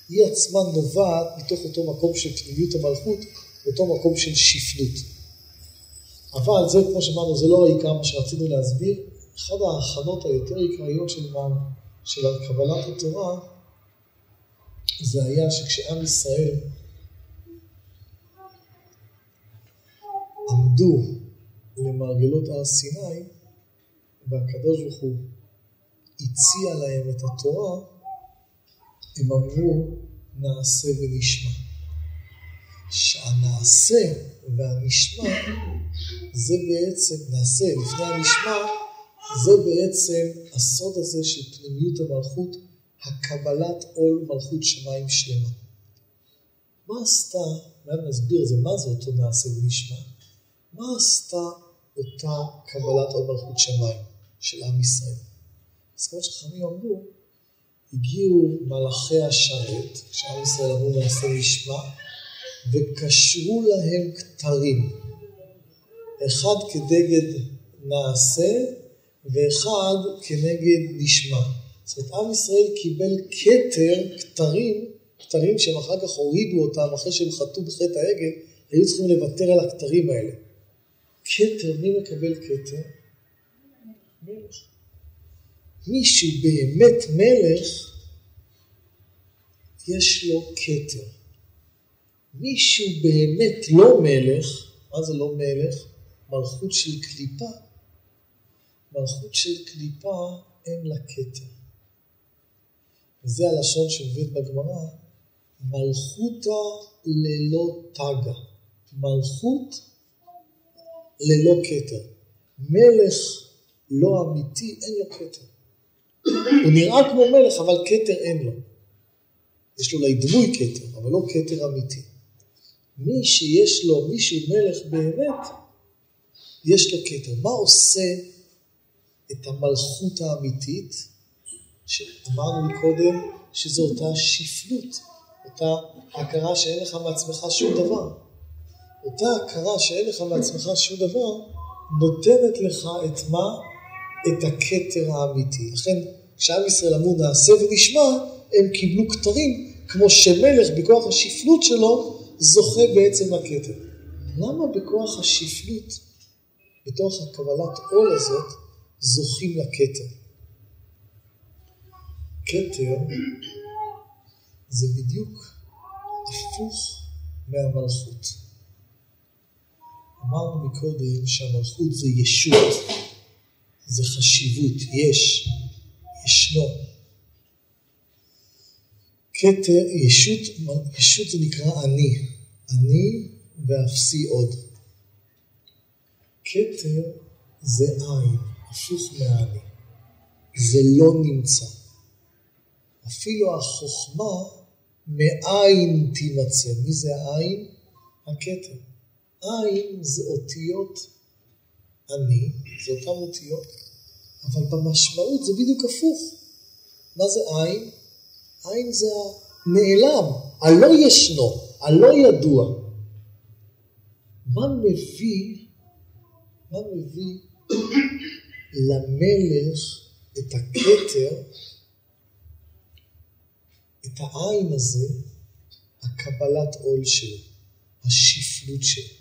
היא עצמה נובעת מתוך אותו מקום של פנימיות המלכות, אותו מקום של שפלות. אבל זה, כמו שאמרנו, זה לא העיקר מה שרצינו להסביר. אחת ההכנות היותר עיקריות של, של קבלת התורה, זה היה שכשעם ישראל עמדו למרגלות הר סיני, והקדוש ברוך הוא הציע להם את התורה, הם אמרו נעשה ונשמע. שהנעשה והנשמע זה בעצם, נעשה לפני הנשמע, זה בעצם הסוד הזה של פנימיות המלכות, הקבלת עול מלכות שמיים שלמה. מה עשתה, אולי נסביר את זה, מה זה אותו נעשה ונשמע? מה עשתה אותה קבלת עול מלכות שמיים של עם ישראל? אז כמו שחכמים אמרו, הגיעו מלאכי השרת, כשעם ישראל אמרו נעשה נשמע, וקשרו להם כתרים, אחד כנגד נעשה ואחד כנגד נשמע. זאת אומרת, עם ישראל קיבל כתר, כתרים, כתרים שהם אחר כך הורידו אותם אחרי שהם חטאו בחטא העגל, היו צריכים לוותר על הכתרים האלה. כתר, מי מקבל כתר? מלך. מי שהוא באמת מלך, יש לו כתר. מי שהוא באמת לא מלך, מה זה לא מלך? מלכות של קליפה. מלכות של קליפה אין לה כתר. וזה הלשון שעובד בגמרא, מלכותא ללא תגה. מלכות ללא כתר. מלך לא אמיתי, אין לו כתר. הוא נראה כמו מלך, אבל כתר אין לו. יש לו אולי דמוי כתר, אבל לא כתר אמיתי. מי שיש לו, מי שהוא מלך באמת, יש לו כתר. מה עושה את המלכות האמיתית, שאמרנו מקודם שזו אותה שפלות, אותה הכרה שאין לך מעצמך שום דבר. אותה הכרה שאין לך מעצמך שום דבר, נותנת לך את מה? את הכתר האמיתי. לכן כשעם ישראל אמרו נעשה ונשמע, הם קיבלו כתרים, כמו שמלך בכוח השפלות שלו זוכה בעצם לכתר. למה בכוח השפלות, בתוך הקבלת עול הזאת, זוכים לכתר? כתר זה בדיוק הפוך מהמלכות. אמרנו מקודם שהמלכות זה ישות, זה חשיבות, יש, ישנו. כתר, ישות, ישות זה נקרא אני, אני ואפסי עוד. כתר זה עין, הפוך מהאני, זה לא נמצא. אפילו החוכמה מאין תימצא. מי זה העין? הכתר. עין זה אותיות אני, זה אותן אותיות, אבל במשמעות זה בדיוק הפוך. מה זה עין? עין זה הנעלם, הלא ישנו, הלא ידוע. מה מביא, מה מביא למלך את הכתר, את העין הזה, הקבלת עול שלו, השפלות שלו.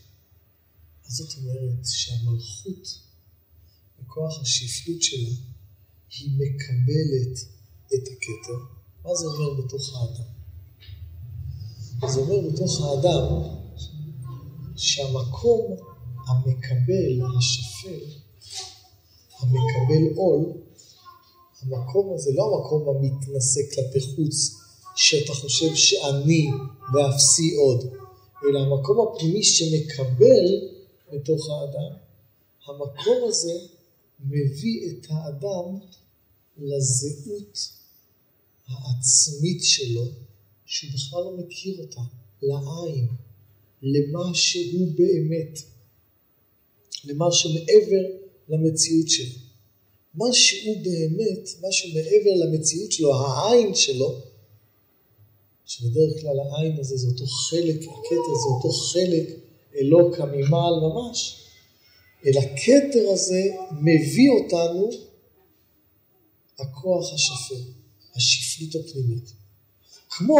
אז זאת אומרת שהמלכות, בכוח השפלות שלה, היא מקבלת את הכתר. מה זה אומר בתוך האדם? זה אומר בתוך האדם שהמקום המקבל, השפל, המקבל עול, המקום הזה לא המקום המתנשא כלפי חוץ, שאתה חושב שאני ואפסי עוד, אלא המקום הפנימי שמקבל בתוך האדם, המקום הזה מביא את האדם לזהות העצמית שלו, שהוא בכלל לא מכיר אותה, לעין, למה שהוא באמת, למה שמעבר למציאות שלו. מה שהוא באמת, מה שמעבר למציאות שלו, העין שלו, שבדרך כלל העין הזה זה אותו חלק, הכתר זה אותו חלק אלוקא ממעל ממש, אל הכתר הזה מביא אותנו הכוח השפל, השפלות הפנימית. כמו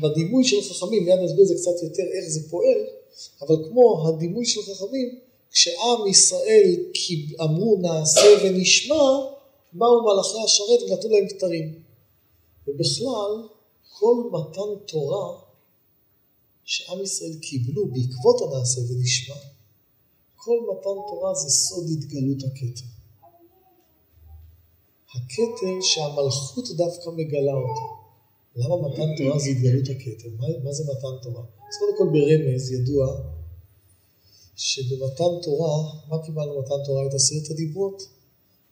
בדימוי של חכמים, מיד נסביר את זה קצת יותר איך זה פועל, אבל כמו הדימוי של חכמים, כשעם ישראל אמרו נעשה ונשמע, באו מלאכי השרת ונתנו להם כתרים. ובכלל, כל מתן תורה שעם ישראל קיבלו בעקבות הנעשה ונשמע, כל מתן תורה זה סוד התגלות הכתר. הכתר שהמלכות דווקא מגלה אותה. למה מתן תורה זה התגלות הכתר? מה, מה זה מתן תורה? אז קודם כל ברמז ידוע שבמתן תורה, מה קיבלנו במתן תורה? את עשרת הדיברות.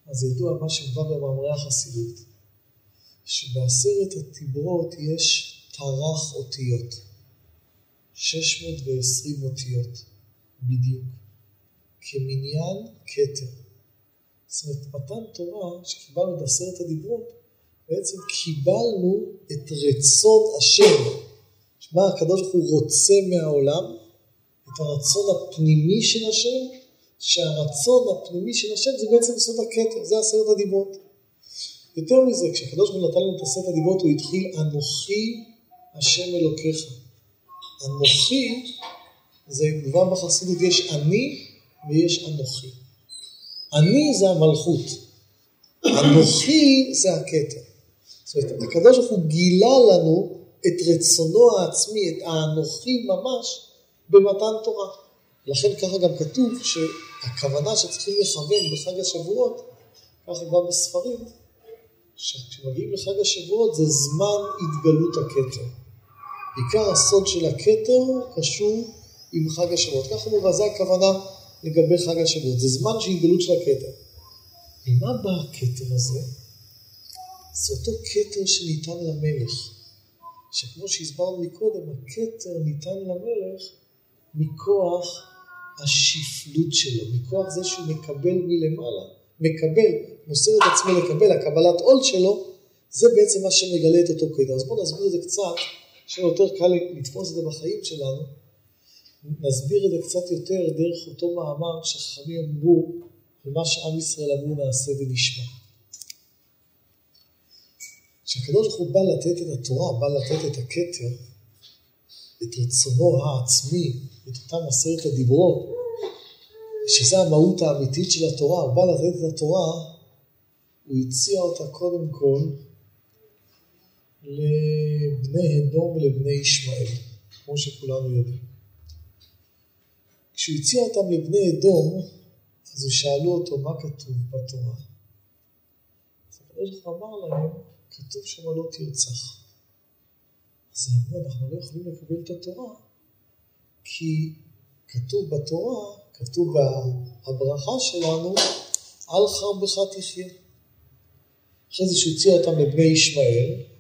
אז ידוע מה שבא במאמרי החסידות, שבעשרת הדיברות יש טרח אותיות. 620 אותיות בדיוק, כמניין כתר. זאת אומרת, מתן תורה, שקיבלנו את עשרת הדיברות, בעצם קיבלנו את רצון השם. מה הקדוש ברוך הוא רוצה מהעולם? את הרצון הפנימי של השם, שהרצון הפנימי של השם זה בעצם סוד הכתר, זה עשרת הדיברות. יותר מזה, כשהקדוש ברוך הוא נתן לנו את עשרת הדיברות, הוא התחיל אנוכי השם אלוקיך. אנוכי, זה מובן בחסידות, יש אני ויש אנוכי. אני זה המלכות, אנוכי זה הכתר. זאת אומרת, הקדוש ברוך הוא גילה לנו את רצונו העצמי, את האנוכי ממש, במתן תורה. לכן ככה גם כתוב שהכוונה שצריכים לכוון בחג השבועות, ככה גם בספרים, שכשמגיעים לחג השבועות זה זמן התגלות הכתר. עיקר הסוד של הכתר קשור עם חג השבועות. ככה הוא מבזה הכוונה לגבי חג השבועות. זה זמן של התגלות של הכתר. ממה בא הכתר הזה? זה אותו כתר שניתן למלך. שכמו שהסברנו מקודם, הכתר ניתן למלך מכוח השפלות שלו, מכוח זה שהוא מקבל מלמעלה, מקבל, מוסר את עצמו לקבל, הקבלת עול שלו, זה בעצם מה שמגלה את אותו כתר. אז בואו נסביר את זה קצת עכשיו יותר קל לתפוס את זה בחיים שלנו, נסביר את זה קצת יותר דרך אותו מאמר שחכמים אמרו, ומה שעם ישראל אמרו נעשה ונשמע. כשהקדוש ברוך הוא בא לתת את התורה, בא לתת את הכתר, את רצונו העצמי, את אותם עשרת הדיברות, שזה המהות האמיתית של התורה, הוא בא לתת את התורה, הוא הציע אותה קודם כל לבני אדום ולבני ישמעאל, כמו שכולנו יודעים. כשהוא הציע אותם לבני אדום, אז שאלו אותו מה כתוב בתורה. אז הקדוש ברוך אמר להם, כתוב שם לא תרצח. אז אמרו, אנחנו לא יכולים לקבל את התורה, כי כתוב בתורה, כתוב בהברכה שלנו, על חרבך תחיה. אחרי זה שהוציא אותם לבני ישמעאל,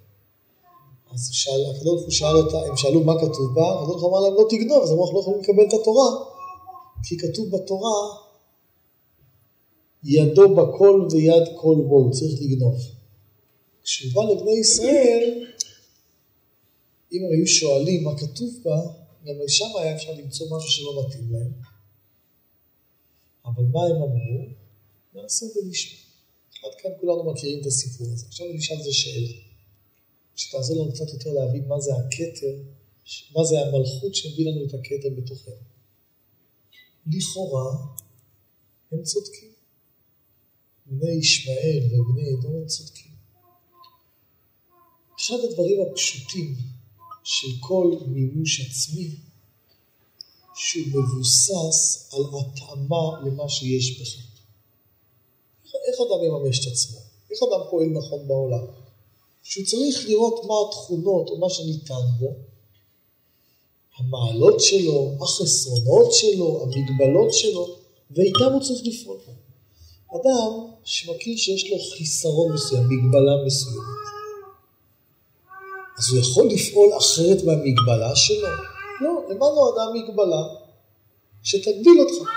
אז הקדוש ברוך הוא שאל אותה, הם שאלו מה כתוב בה, הקדוש ברוך הוא אמר להם לא תגנוב, אז אמרו אנחנו לא יכולים לקבל את התורה, כי כתוב בתורה, ידו בכל ויד כל בו, הוא צריך לגנוב. כשהוא בא לבני ישראל, אם הם היו שואלים מה כתוב בה, גם שם היה אפשר למצוא משהו שלא מתאים להם. אבל מה הם אמרו? נעשה ונשמע. עד כאן כולנו מכירים את הסיפור הזה. עכשיו אני אשאל את זה שאלה. שתעזור לנו קצת יותר להבין מה זה הכתר, מה זה המלכות שהביא לנו את הכתר בתוכנו. לכאורה, הם צודקים. בני ישמעאל ובני אדום הם צודקים. אחד הדברים הפשוטים של כל מימוש עצמי, שהוא מבוסס על התאמה למה שיש בך. איך אדם מממש את עצמו? איך אדם פועל נכון בעולם? שהוא צריך לראות מה התכונות או מה שניתן בו, המעלות שלו, החסרונות שלו, המגבלות שלו, ואיתם הוא צריך לפעול. אדם שמכיר שיש לו חיסרון מסוים, מגבלה מסוימת, אז הוא יכול לפעול אחרת מהמגבלה שלו? לא, למה נועדה המגבלה? שתגביל אותך.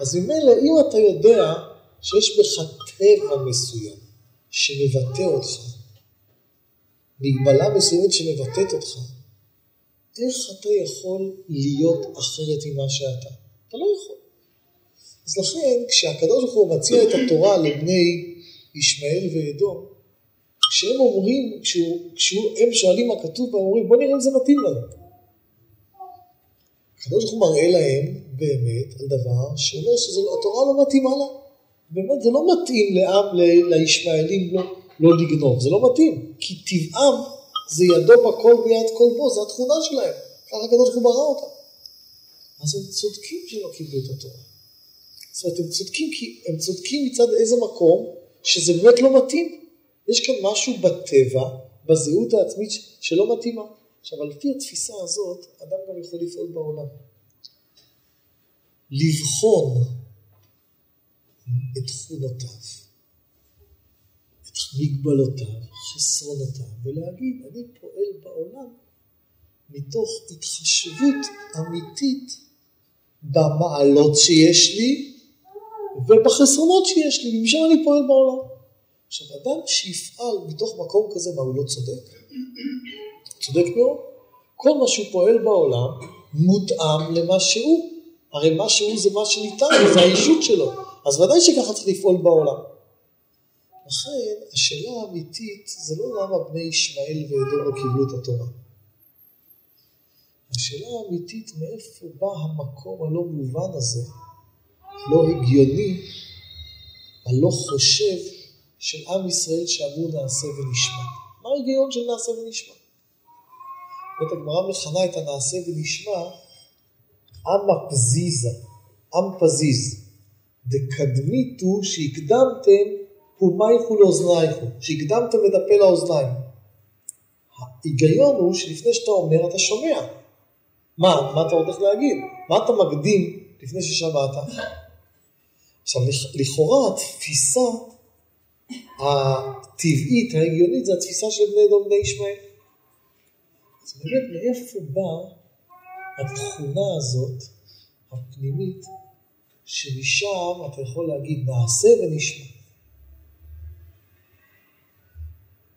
אז ממילא, אם אתה יודע שיש בך טבע מסוים שמבטא אותך, מגבלה מסוימת שמבטאת אותך, איך אתה יכול להיות אחרת ממה שאתה? אתה לא יכול. אז לכן, כשהקדוש ברוך הוא מציע את התורה לבני ישמעאל ואדום, כשהם אומרים, כשהם שואלים מה כתוב, הם אומרים, בוא נראה אם זה מתאים לנו. הקדוש ברוך הוא מראה להם באמת על דבר שאומר שהתורה לא מתאימה לה. באמת זה לא מתאים לעם, לישמעאלים לא, לא לגנוב, זה לא מתאים, כי טבעם זה ידו בכל ויד כל בו, זה התכונה שלהם, ככה הקדוש ברוך הוא ברא אותם. אז הם צודקים שלא קיבלו את התורה. זאת אומרת, הם צודקים כי הם צודקים מצד איזה מקום שזה באמת לא מתאים. יש כאן משהו בטבע, בזהות העצמית שלא מתאימה. עכשיו, על פי התפיסה הזאת, אדם גם יכול לפעול בעולם. לבחון את תכונותיו, מגבלותיו, חסרונותיו, ולהגיד, אני פועל בעולם מתוך התחשבות אמיתית במעלות שיש לי ובחסרונות שיש לי, ומשם אני פועל בעולם. עכשיו, אדם שיפעל מתוך מקום כזה, מה, הוא לא צודק? צודק מאוד. כל מה שהוא פועל בעולם מותאם למה שהוא. הרי מה שהוא זה מה שניתן, זה האישות שלו. אז ודאי שככה צריך לפעול בעולם. לכן, השאלה האמיתית זה לא למה בני ישמעאל ואדום לא קיבלו את התורה. השאלה האמיתית מאיפה בא המקום הלא מובן הזה, לא הגיוני, הלא חושב של עם ישראל שאמרו נעשה ונשמע. מה ההיגיון של נעשה ונשמע? זאת הגמרא מכנה את הנעשה ונשמע עם פזיזה, עם פזיז. דקדמיתו שהקדמתם פומייכו לאוזנייכו, שהקדמתם את לאוזניים. ההיגיון הוא שלפני שאתה אומר אתה שומע. מה, מה אתה הולך להגיד? מה אתה מקדים לפני ששמעת? עכשיו, לכאורה התפיסה הטבעית, ההגיונית, זה התפיסה של בני דום בני ישמעאל. אז באמת, מאיפה באה התכונה הזאת, הפנימית, שמשם אתה יכול להגיד נעשה ונשמע.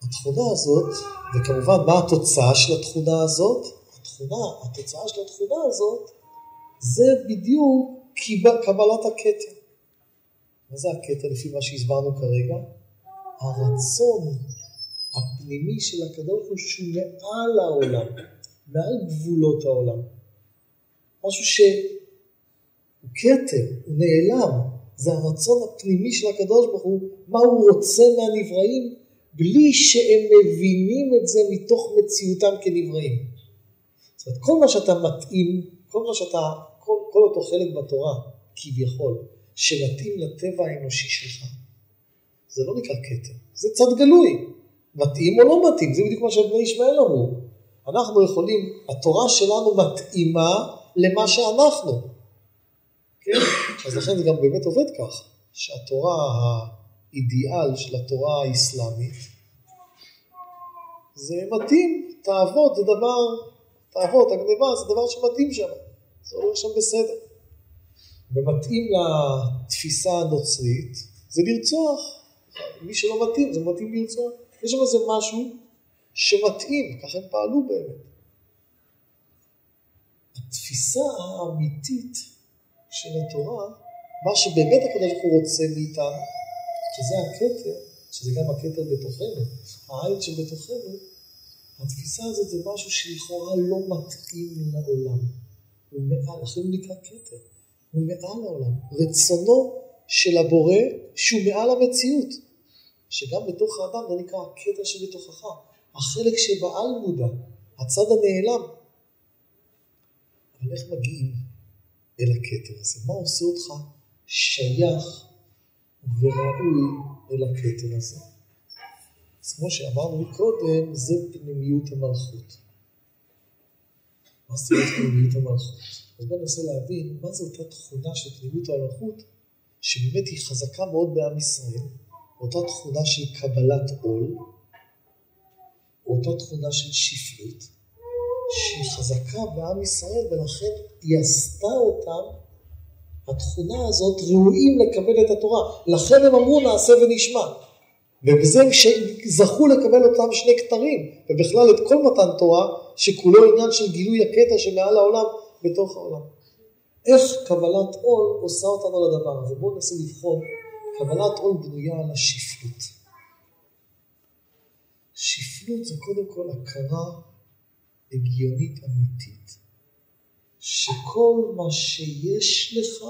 התכונה הזאת, וכמובן מה התוצאה של התכונה הזאת? התכונה, התוצאה של התכונה הזאת, זה בדיוק קבלת הכתר. מה זה הכתר לפי מה שהסברנו כרגע? הרצון הפנימי של הקדוש הוא שהוא מעל העולם, מעל גבולות העולם. משהו שהוא כתר, הוא נעלם, זה הרצון הפנימי של הקדוש ברוך הוא, מה הוא רוצה מהנבראים, בלי שהם מבינים את זה מתוך מציאותם כנבראים. זאת אומרת, כל מה שאתה מתאים, כל מה שאתה, כל, כל אותו חלק בתורה, כביכול, שמתאים לטבע האנושי שלך, זה לא נקרא כתר, זה צד גלוי. מתאים או לא מתאים, זה בדיוק מה שבני ישמעאל אמרו. אנחנו יכולים, התורה שלנו מתאימה למה שאנחנו. כן? אז לכן זה גם באמת עובד כך, שהתורה, האידיאל של התורה האסלאמית, זה מתאים, תאוות זה דבר, תאוות, הגניבה זה דבר שמתאים שם, זה הולך שם בסדר. ומתאים לתפיסה הנוצרית זה לרצוח, מי שלא מתאים זה מתאים לרצוח. יש שם איזה משהו שמתאים, ככה הם פעלו באמת. התפיסה האמיתית של התורה, מה שבאמת הקדוש ברוך הוא רוצה מאיתנו, שזה הכתר, שזה גם הכתר בתוכנו, העין שבתוכנו, התפיסה הזאת זה משהו שלכאורה לא מתאים לעולם. הוא מעל, לכן הוא נקרא כתר, הוא מעל העולם. רצונו של הבורא שהוא מעל המציאות. שגם בתוך האדם זה נקרא הקטע שבתוכך, החלק שבעל מודע, הצד הנעלם. אבל איך מגיעים אל הכתר הזה? מה עושה אותך שייך וראוי אל הכתר הזה? אז כמו שאמרנו קודם, זה פנימיות המלכות. מה זאת אומרת פנימיות המלכות? אז בואו ננסה להבין מה זו אותה תכונה של פנימיות המלכות, שבאמת היא חזקה מאוד בעם ישראל, אותה תכונה של קבלת עול, אותה תכונה של שפלות, שהיא חזקה בעם ישראל ולכן היא עשתה אותם, התכונה הזאת, ראויים לקבל את התורה. לכן הם אמרו נעשה ונשמע. ובזה הם זכו לקבל אותם שני כתרים, ובכלל את כל מתן תורה, שכולו עניין של גילוי הקטע שמעל העולם בתוך העולם. איך קבלת עול עושה אותנו לדבר הזה? בואו ננסה לבחון קבלת עול בנויה על השפלות. שפלות זה קודם כל הכרה הגיונית אמיתית, שכל מה שיש לך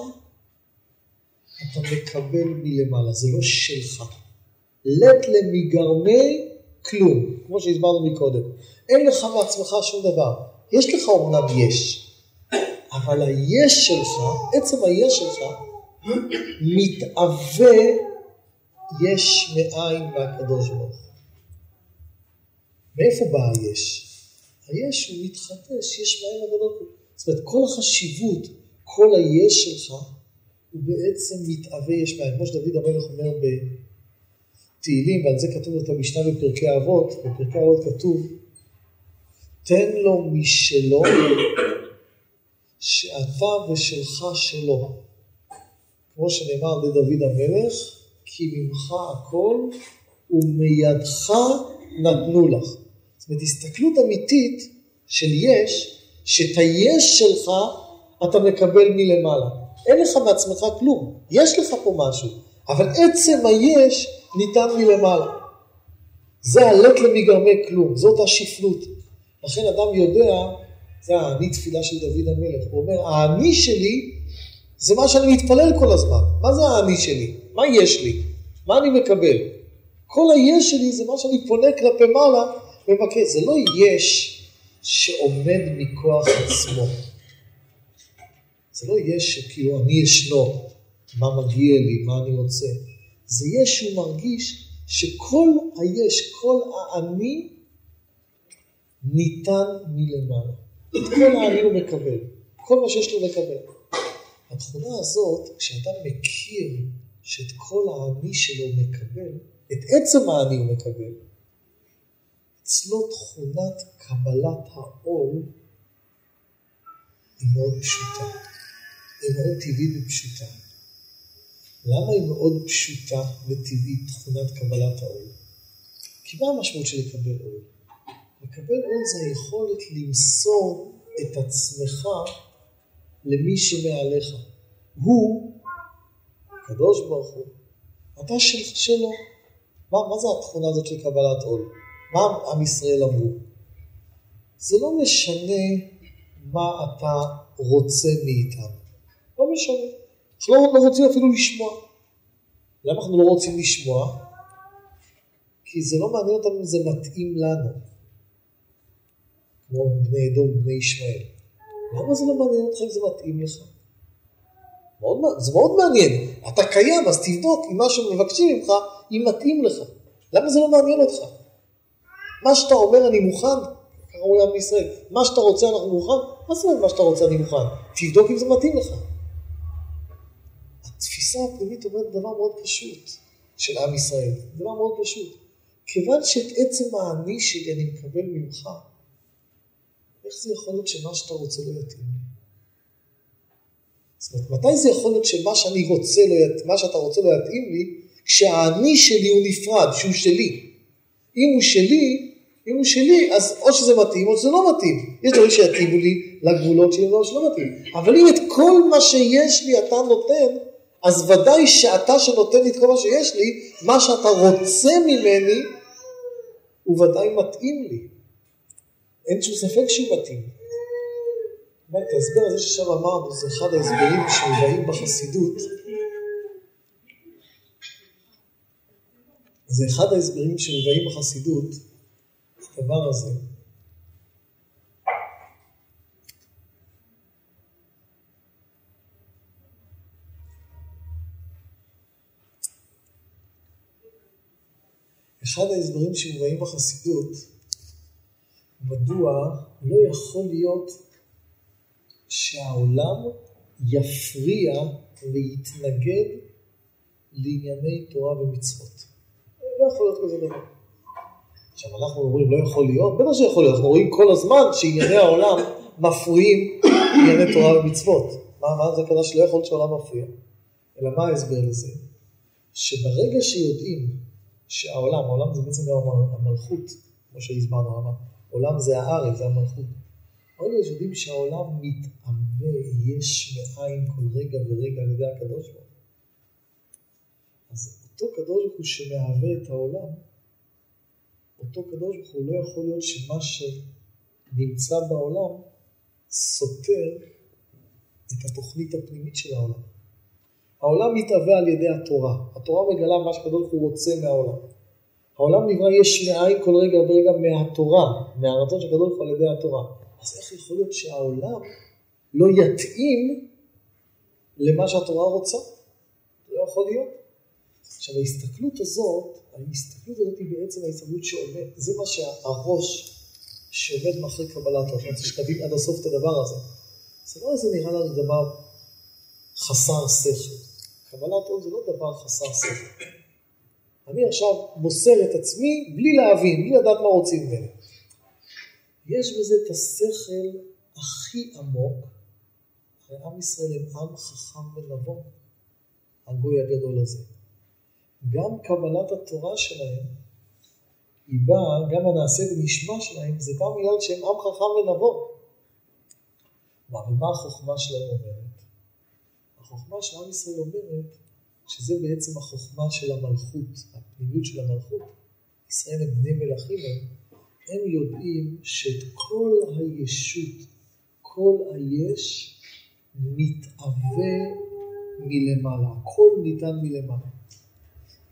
אתה מקבל מלמעלה, זה לא שלך. לט למגרמי כלום, כמו שהסברנו מקודם. אין לך מעצמך שום דבר. יש לך אומנם יש, אבל היש שלך, עצם היש שלך, מתאווה יש מאין מהקדוש ברוך הוא. מאיפה בא היש? היש הוא מתחדש, יש מאין מהקדוש ברוך הוא. זאת אומרת, כל החשיבות, כל היש שלך, הוא בעצם מתאווה יש מאין. כמו שדוד המלך אומר בתהילים, ועל זה כתוב את המשנה בפרקי אבות, בפרקי אבות כתוב, תן לו משלו, שאתה ושלך שלו. כמו שנאמר לדוד המלך, כי ממך הכל ומידך נתנו לך. זאת אומרת, הסתכלות אמיתית של יש, שאת היש שלך אתה מקבל מלמעלה. אין לך מעצמך כלום, יש לך פה משהו, אבל עצם היש ניתן מלמעלה. זה הלט למגרמי כלום, זאת השפלות. לכן אדם יודע, זה האני תפילה של דוד המלך, הוא אומר, האני שלי זה מה שאני מתפלל כל הזמן. מה זה האני שלי? מה יש לי? מה אני מקבל? כל היש שלי זה מה שאני פונה כלפי מעלה ומבקש. זה לא יש שעומד מכוח עצמו. זה לא יש שכאילו אני ישנו, מה מגיע לי, מה אני רוצה. זה יש שהוא מרגיש שכל היש, כל האני ניתן מלמעלה. את כל האני הוא מקבל. כל מה שיש לו לקבל. התכונה הזאת, כשאדם מכיר שאת כל האני שלו מקבל, את עצם האני הוא מקבל, אצלו תכונת קבלת העול היא מאוד פשוטה, היא מאוד טבעית ופשוטה. למה היא מאוד פשוטה וטבעית תכונת קבלת העול? כי מה המשמעות של לקבל עול? לקבל עול זה היכולת למסור את עצמך למי שמעליך. הוא, הקדוש ברוך הוא, אתה של, שלו. מה, מה זה התכונה הזאת של קבלת עול? מה עם ישראל אמרו? זה לא משנה מה אתה רוצה מאיתנו. לא משנה. אנחנו לא, לא רוצים אפילו לשמוע. למה אנחנו לא רוצים לשמוע? כי זה לא מעניין אותנו אם זה מתאים לנו. כמו בני אדום, בני ישמעאל. למה זה לא מעניין אותך אם זה מתאים לך? מאוד, זה מאוד מעניין. אתה קיים, אז תבדוק אם מה שמבקשים ממך, אם מתאים לך. למה זה לא מעניין אותך? מה שאתה אומר אני מוכן, ככה אומרים עם ישראל, מה שאתה רוצה אנחנו מוכן, מה זאת אומרת מה שאתה רוצה אני מוכן? תבדוק אם זה מתאים לך. התפיסה הפנימית אומרת דבר מאוד פשוט של עם ישראל, דבר מאוד פשוט. כיוון שאת עצם האני שלי אני מקבל ממך, איך זה יכול להיות שמה שאתה רוצה לא יתאים לי? זאת אומרת, מתי זה יכול להיות שמה שאני רוצה, לא ית... מה שאתה רוצה לא יתאים לי, כשהאני שלי הוא נפרד, שהוא שלי. אם הוא שלי, אם הוא שלי, אז או שזה מתאים או שזה לא מתאים. יש דברים שיתאימו לי לגבולות שלי, או שלא מתאים. אבל אם את כל מה שיש לי אתה נותן, אז ודאי שאתה שנותן לי את כל מה שיש לי, מה שאתה רוצה ממני, הוא ודאי מתאים לי. אין שום ספק שהוא מתאים. באמת, ההסבר הזה ששם אמרנו, זה אחד ההסברים שמובאים בחסידות. זה אחד ההסברים שמובאים בחסידות, הדבר הזה. אחד ההסברים שמובאים בחסידות, מדוע לא יכול להיות שהעולם יפריע ויתנגד לענייני תורה ומצוות. לא יכול להיות כזה דבר. עכשיו אנחנו אומרים לא יכול להיות, בטח שיכול להיות, אנחנו רואים כל הזמן שענייני העולם מפריעים לענייני תורה ומצוות. מה, מה זה הכוונה שלא יכול להיות שהעולם מפריע? אלא מה ההסבר לזה? שברגע שיודעים שהעולם, העולם זה בעצם גם המלכות, כמו שהסברנו, העולם זה הארץ, זה המלכות. ברגע שיודעים שהעולם מתעווה יש מאין כל רגע ורגע על ידי הקדוש ברוך הוא, אז אותו קדוש ברוך הוא שמהווה את העולם, אותו קדוש ברוך הוא לא יכול להיות שמה שנמצא בעולם סותר את התוכנית הפנימית של העולם. העולם מתהווה על ידי התורה. התורה מגלה מה שקדוש ברוך הוא רוצה מהעולם. העולם נברא יש מאין כל רגע ורגע מהתורה, מהרצון של הקדוש ברוך הוא על ידי התורה. אז איך יכול להיות שהעולם לא יתאים למה שהתורה רוצה? לא יכול להיות. עכשיו ההסתכלות הזאת, ההסתכלות הזאת היא בעצם ההסתכלות שעומד, זה מה שהראש שעומד מאחורי קבלת ראש, אני רוצה שתבין עד הסוף את הדבר הזה. זה לא איזה נראה לנו דבר חסר שכל. קבלת עול זה לא דבר חסר שכל. אני עכשיו מוסר את עצמי בלי להבין, בלי לדעת מה רוצים ממני. יש בזה את השכל הכי עמוק, הרי עם ישראל הם עם חכם ונבון, הגוי הגדול הזה. גם קבלת התורה שלהם, היא באה, גם הנעשה ונשמע שלהם, זה בא בגלל שהם עם חכם ונבון. ומה החוכמה שלהם אומרת? החוכמה של עם ישראל אומרת שזה בעצם החוכמה של המלכות, הפנימיות של המלכות. ישראל הם בני מלכים הם, הם יודעים שאת כל הישות, כל היש, מתאווה מלמעלה, הכל ניתן מלמעלה.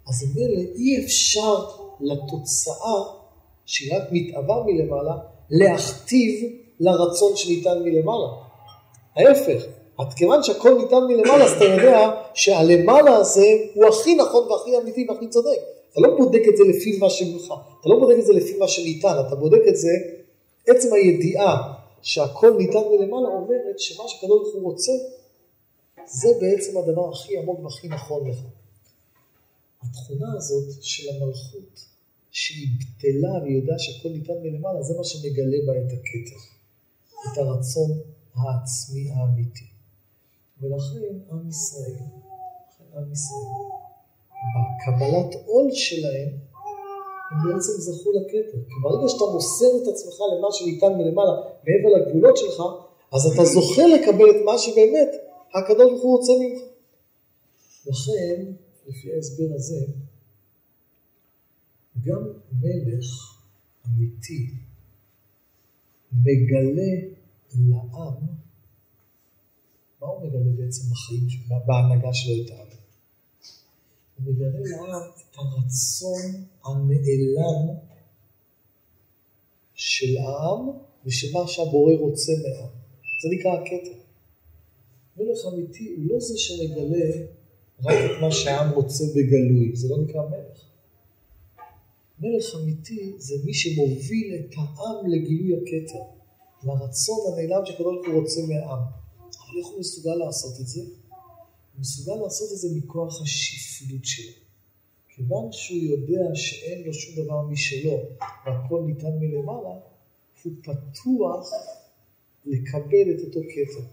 אז ממילא אי אפשר לתוצאה שהיא רק מתאווה מלמעלה, להכתיב לרצון שניתן מלמעלה. ההפך, עד כיוון שהכל ניתן מלמעלה, אז אתה יודע שהלמעלה הזה הוא הכי נכון והכי אמיתי והכי צודק. אתה לא בודק את זה לפי מה שמך, אתה לא בודק את זה לפי מה שניתן, אתה בודק את זה, עצם הידיעה שהכל ניתן מלמעלה אומרת שמה שקדוש ברוך הוא רוצה, זה בעצם הדבר הכי עמוק והכי נכון לך. התכונה הזאת של המלכות, שהיא בטלה והיא יודעה שהכל ניתן מלמעלה, זה מה שמגלה בה את הכתר, את הרצון העצמי האמיתי. ולכן עם ישראל, עם ישראל, בקבלת עול שלהם, הם בעצם זכו לכתר. כי ברגע שאתה מוסר את עצמך למה שניתן מלמעלה, מעבר לגבולות שלך, אז אתה זוכה לקבל את מה שבאמת הקדוש ברוך הוא רוצה ממך. לכן, לפי ההסבר הזה, גם מלך אמיתי מגלה לעם, מה הוא מגלה בעצם בחיים, בהנהגה שלו את העם? הוא מגלה לעם את הרצון הנעלם של העם ושל מה שהבורא רוצה מהעם. זה נקרא הכתר. מלך אמיתי הוא לא זה שמגלה רק את מה שהעם רוצה בגלוי, זה לא נקרא מלך. מלך אמיתי זה מי שמוביל את העם לגילוי הכתר, לרצון הנעלם שקדוש ברוך הוא רוצה מהעם. אבל איך הוא מסוגל לעשות את זה? הוא מסוגל לעשות את זה מכוח השפלות שלו. כיוון שהוא יודע שאין לו שום דבר משלו והכל ניתן מלמעלה, הוא פתוח לקבל את אותו כתר.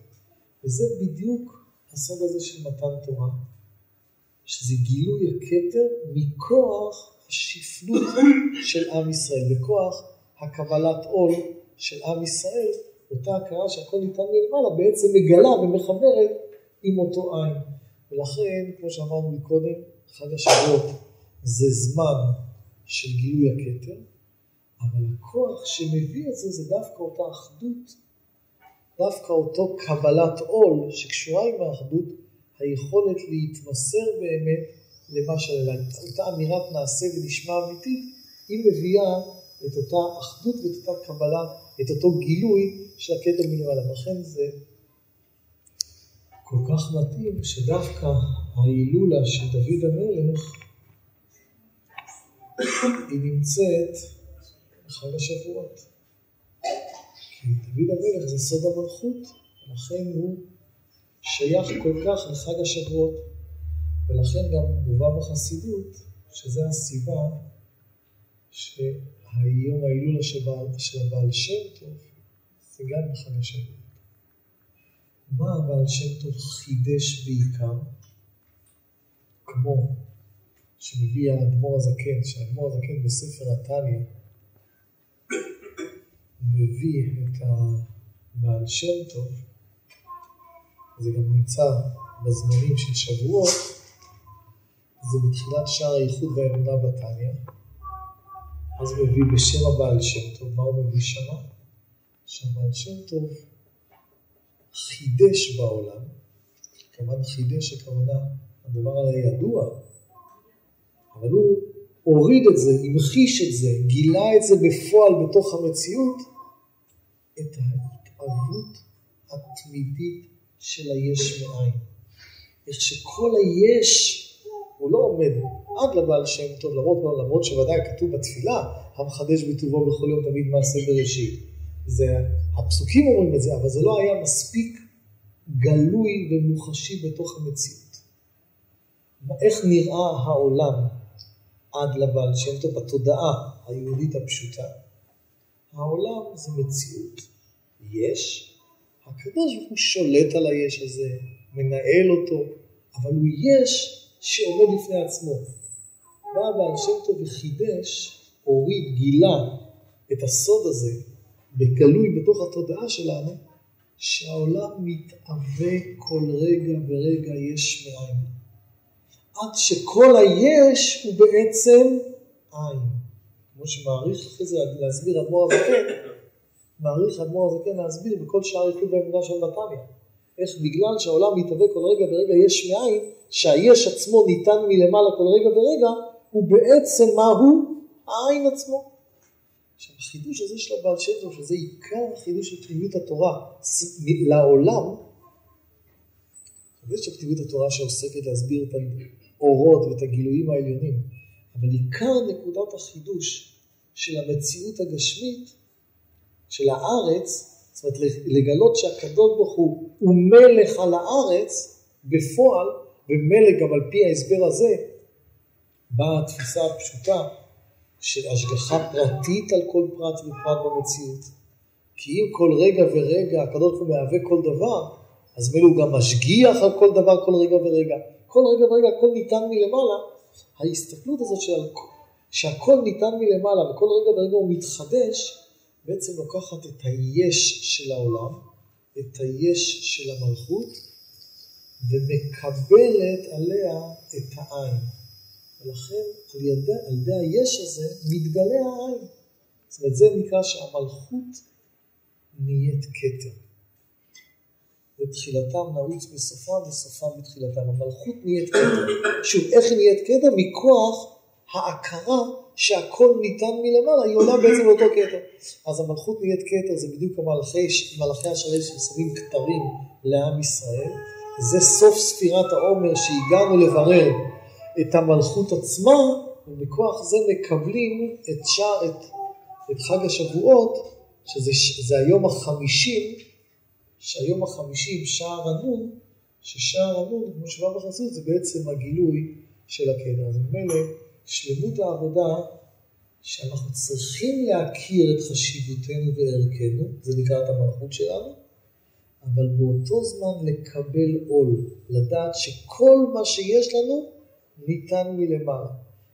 וזה בדיוק הסוד הזה של מתן תורה, שזה גילוי הכתר מכוח השפלות של עם ישראל, בכוח הקבלת עול של עם ישראל, אותה הכרה שהכל ניתן מלמעלה, בעצם מגלה ומחברת עם אותו עין. ולכן, כמו שאמרנו מקודם, חג השבועות זה זמן של גילוי הכתר, אבל הכוח שמביא את זה זה דווקא אותה אחדות, דווקא אותו קבלת עול שקשורה עם האחדות, היכולת להתמסר באמת למה שללה. אותה אמירת נעשה ונשמע אמיתית, היא מביאה את אותה אחדות ואת אותה קבלה, את אותו גילוי של הכתר מלמעלה. לכן זה כל כך מתאים שדווקא ההילולה של דוד המלך היא נמצאת בחג השבועות. כי דוד המלך זה סוד המלכות, ולכן הוא שייך כל כך לחג השבועות. ולכן גם מובא בחסידות, שזו הסיבה שהיום ההילולה של הבעל שם טוב זה גם בחג השבועות. מה הבעל שם טוב חידש בעיקר? כמו שמביא האדמו"ר הזקן, שהאדמו"ר הזקן בספר התניא מביא את הבעל שם טוב, זה גם נמצא בזמנים של שבועות, זה בתחילת שער האיחוד והאמונה בתניא. אז הוא מביא בשם הבעל שם טוב, מה הוא מביא שמה? שהבעל שם טוב חידש בעולם, כמובן חידש הכוונה, הדבר היה ידוע, אבל הוא הוריד את זה, המחיש את זה, גילה את זה בפועל בתוך המציאות, את ההתאבות התמידית של היש מאין. איך שכל היש הוא לא עומד עד לבעל שם טוב, למרות, למרות שוודאי כתוב בתפילה, המחדש בטובו בכל יום תמיד מעשה בראשית. זה, הפסוקים אומרים את זה, אבל זה לא היה מספיק גלוי ומוחשי בתוך המציאות. איך נראה העולם עד לבעל שם טוב בתודעה היהודית הפשוטה? העולם זה מציאות. יש, הקדוש ברוך הוא שולט על היש הזה, מנהל אותו, אבל הוא יש שעומד בפני עצמו. בא הבעל שם טוב וחידש, הוריד, גילה את הסוד הזה, בגלוי בתוך התודעה שלנו, שהעולם מתאווה כל רגע ורגע יש מאין. עד שכל היש הוא בעצם עין. כמו שמעריך אחרי זה להסביר אדמו"ר הזקן, מעריך אדמו"ר הזקן להסביר בכל שער איחוד והאמונה של נתניה. איך בגלל שהעולם מתהווה כל רגע ורגע יש מאין, שהיש עצמו ניתן מלמעלה כל רגע ורגע, הוא בעצם מה הוא? העין עצמו. עכשיו החידוש הזה של הבעל שם טוב, שזה עיקר החידוש של פנימיות התורה לעולם, יש פנימיות התורה שעוסקת להסביר את האורות ואת הגילויים העליונים, אבל עיקר נקודת החידוש של המציאות הגשמית, של הארץ, זאת אומרת לגלות שהקדוש ברוך הוא הוא מלך על הארץ בפועל, ומילא גם על פי ההסבר הזה, באה התפיסה הפשוטה של השגחה פרטית על כל פרט ופרט במציאות. כי אם כל רגע ורגע הקדוש ברוך הוא מהווה כל דבר, אז מילא הוא גם משגיח על כל דבר כל רגע ורגע. כל רגע ורגע הכל ניתן מלמעלה, ההסתכלות הזאת של שהכל ניתן מלמעלה וכל רגע ורגע הוא מתחדש, בעצם לוקחת את היש של העולם, את היש של המלכות, ומקבלת עליה את העין. ולכן על ידי, על ידי היש הזה מתגלה העין. זאת אומרת, זה נקרא שהמלכות נהיית כתר. ותחילתם נעוץ בסופם וסופם בתחילתם. המלכות נהיית כתר. שוב, איך היא נהיית כתר? מכוח ההכרה שהכל ניתן מלמעלה, היא עולה בעצם לאותו כתר. אז המלכות נהיית כתר, זה בדיוק המלכי, מלכי השרת ששמים כתרים לעם ישראל. זה סוף ספירת העומר שהגענו לברר את המלכות עצמה, ומכוח זה מקבלים את, שער, את, את חג השבועות, שזה היום החמישים, שהיום החמישים, שער הנון, ששער הנון, כמו שבא בחסות, זה בעצם הגילוי של הקטע. אז ממילא, שלמות העבודה, שאנחנו צריכים להכיר את חשיבותנו וערכנו, זה נקרא את המלכות שלנו, אבל באותו זמן לקבל עול, לדעת שכל מה שיש לנו ניתן מלמעלה.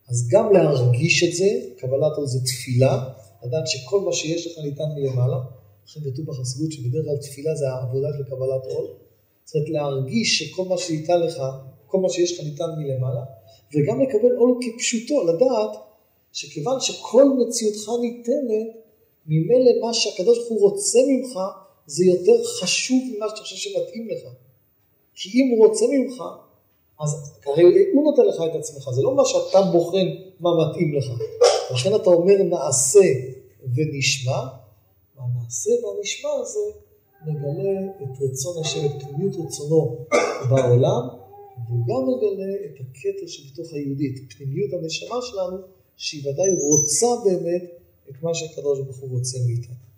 אז גם להרגיש את זה, קבלת עול זה תפילה, לדעת שכל מה שיש לך ניתן מלמעלה, לכן כתוב בחסידות שבדרך כלל תפילה זה העבודה של קבלת עול. זאת אומרת להרגיש שכל מה שניתן לך, כל מה שיש לך ניתן מלמעלה, וגם לקבל עול כפשוטו, לדעת שכיוון שכל מציאותך ניתנת, ממילא מה שהקדוש ברוך הוא רוצה ממך, זה יותר חשוב ממה שאתה חושב שמתאים לך. כי אם הוא רוצה ממך, אז הרי הוא נותן לך את עצמך, זה לא מה שאתה בוחן מה מתאים לך. לכן אתה אומר נעשה ונשמע, והנעשה והנשמע הזה מגלה את רצון השם, את פנימיות רצונו בעולם, והוא גם מגלה את הכתר שבתוך היהודי, את פנימיות הנשמה שלנו, שהיא ודאי רוצה באמת את מה שהקדוש ברוך הוא רוצה מאיתנו.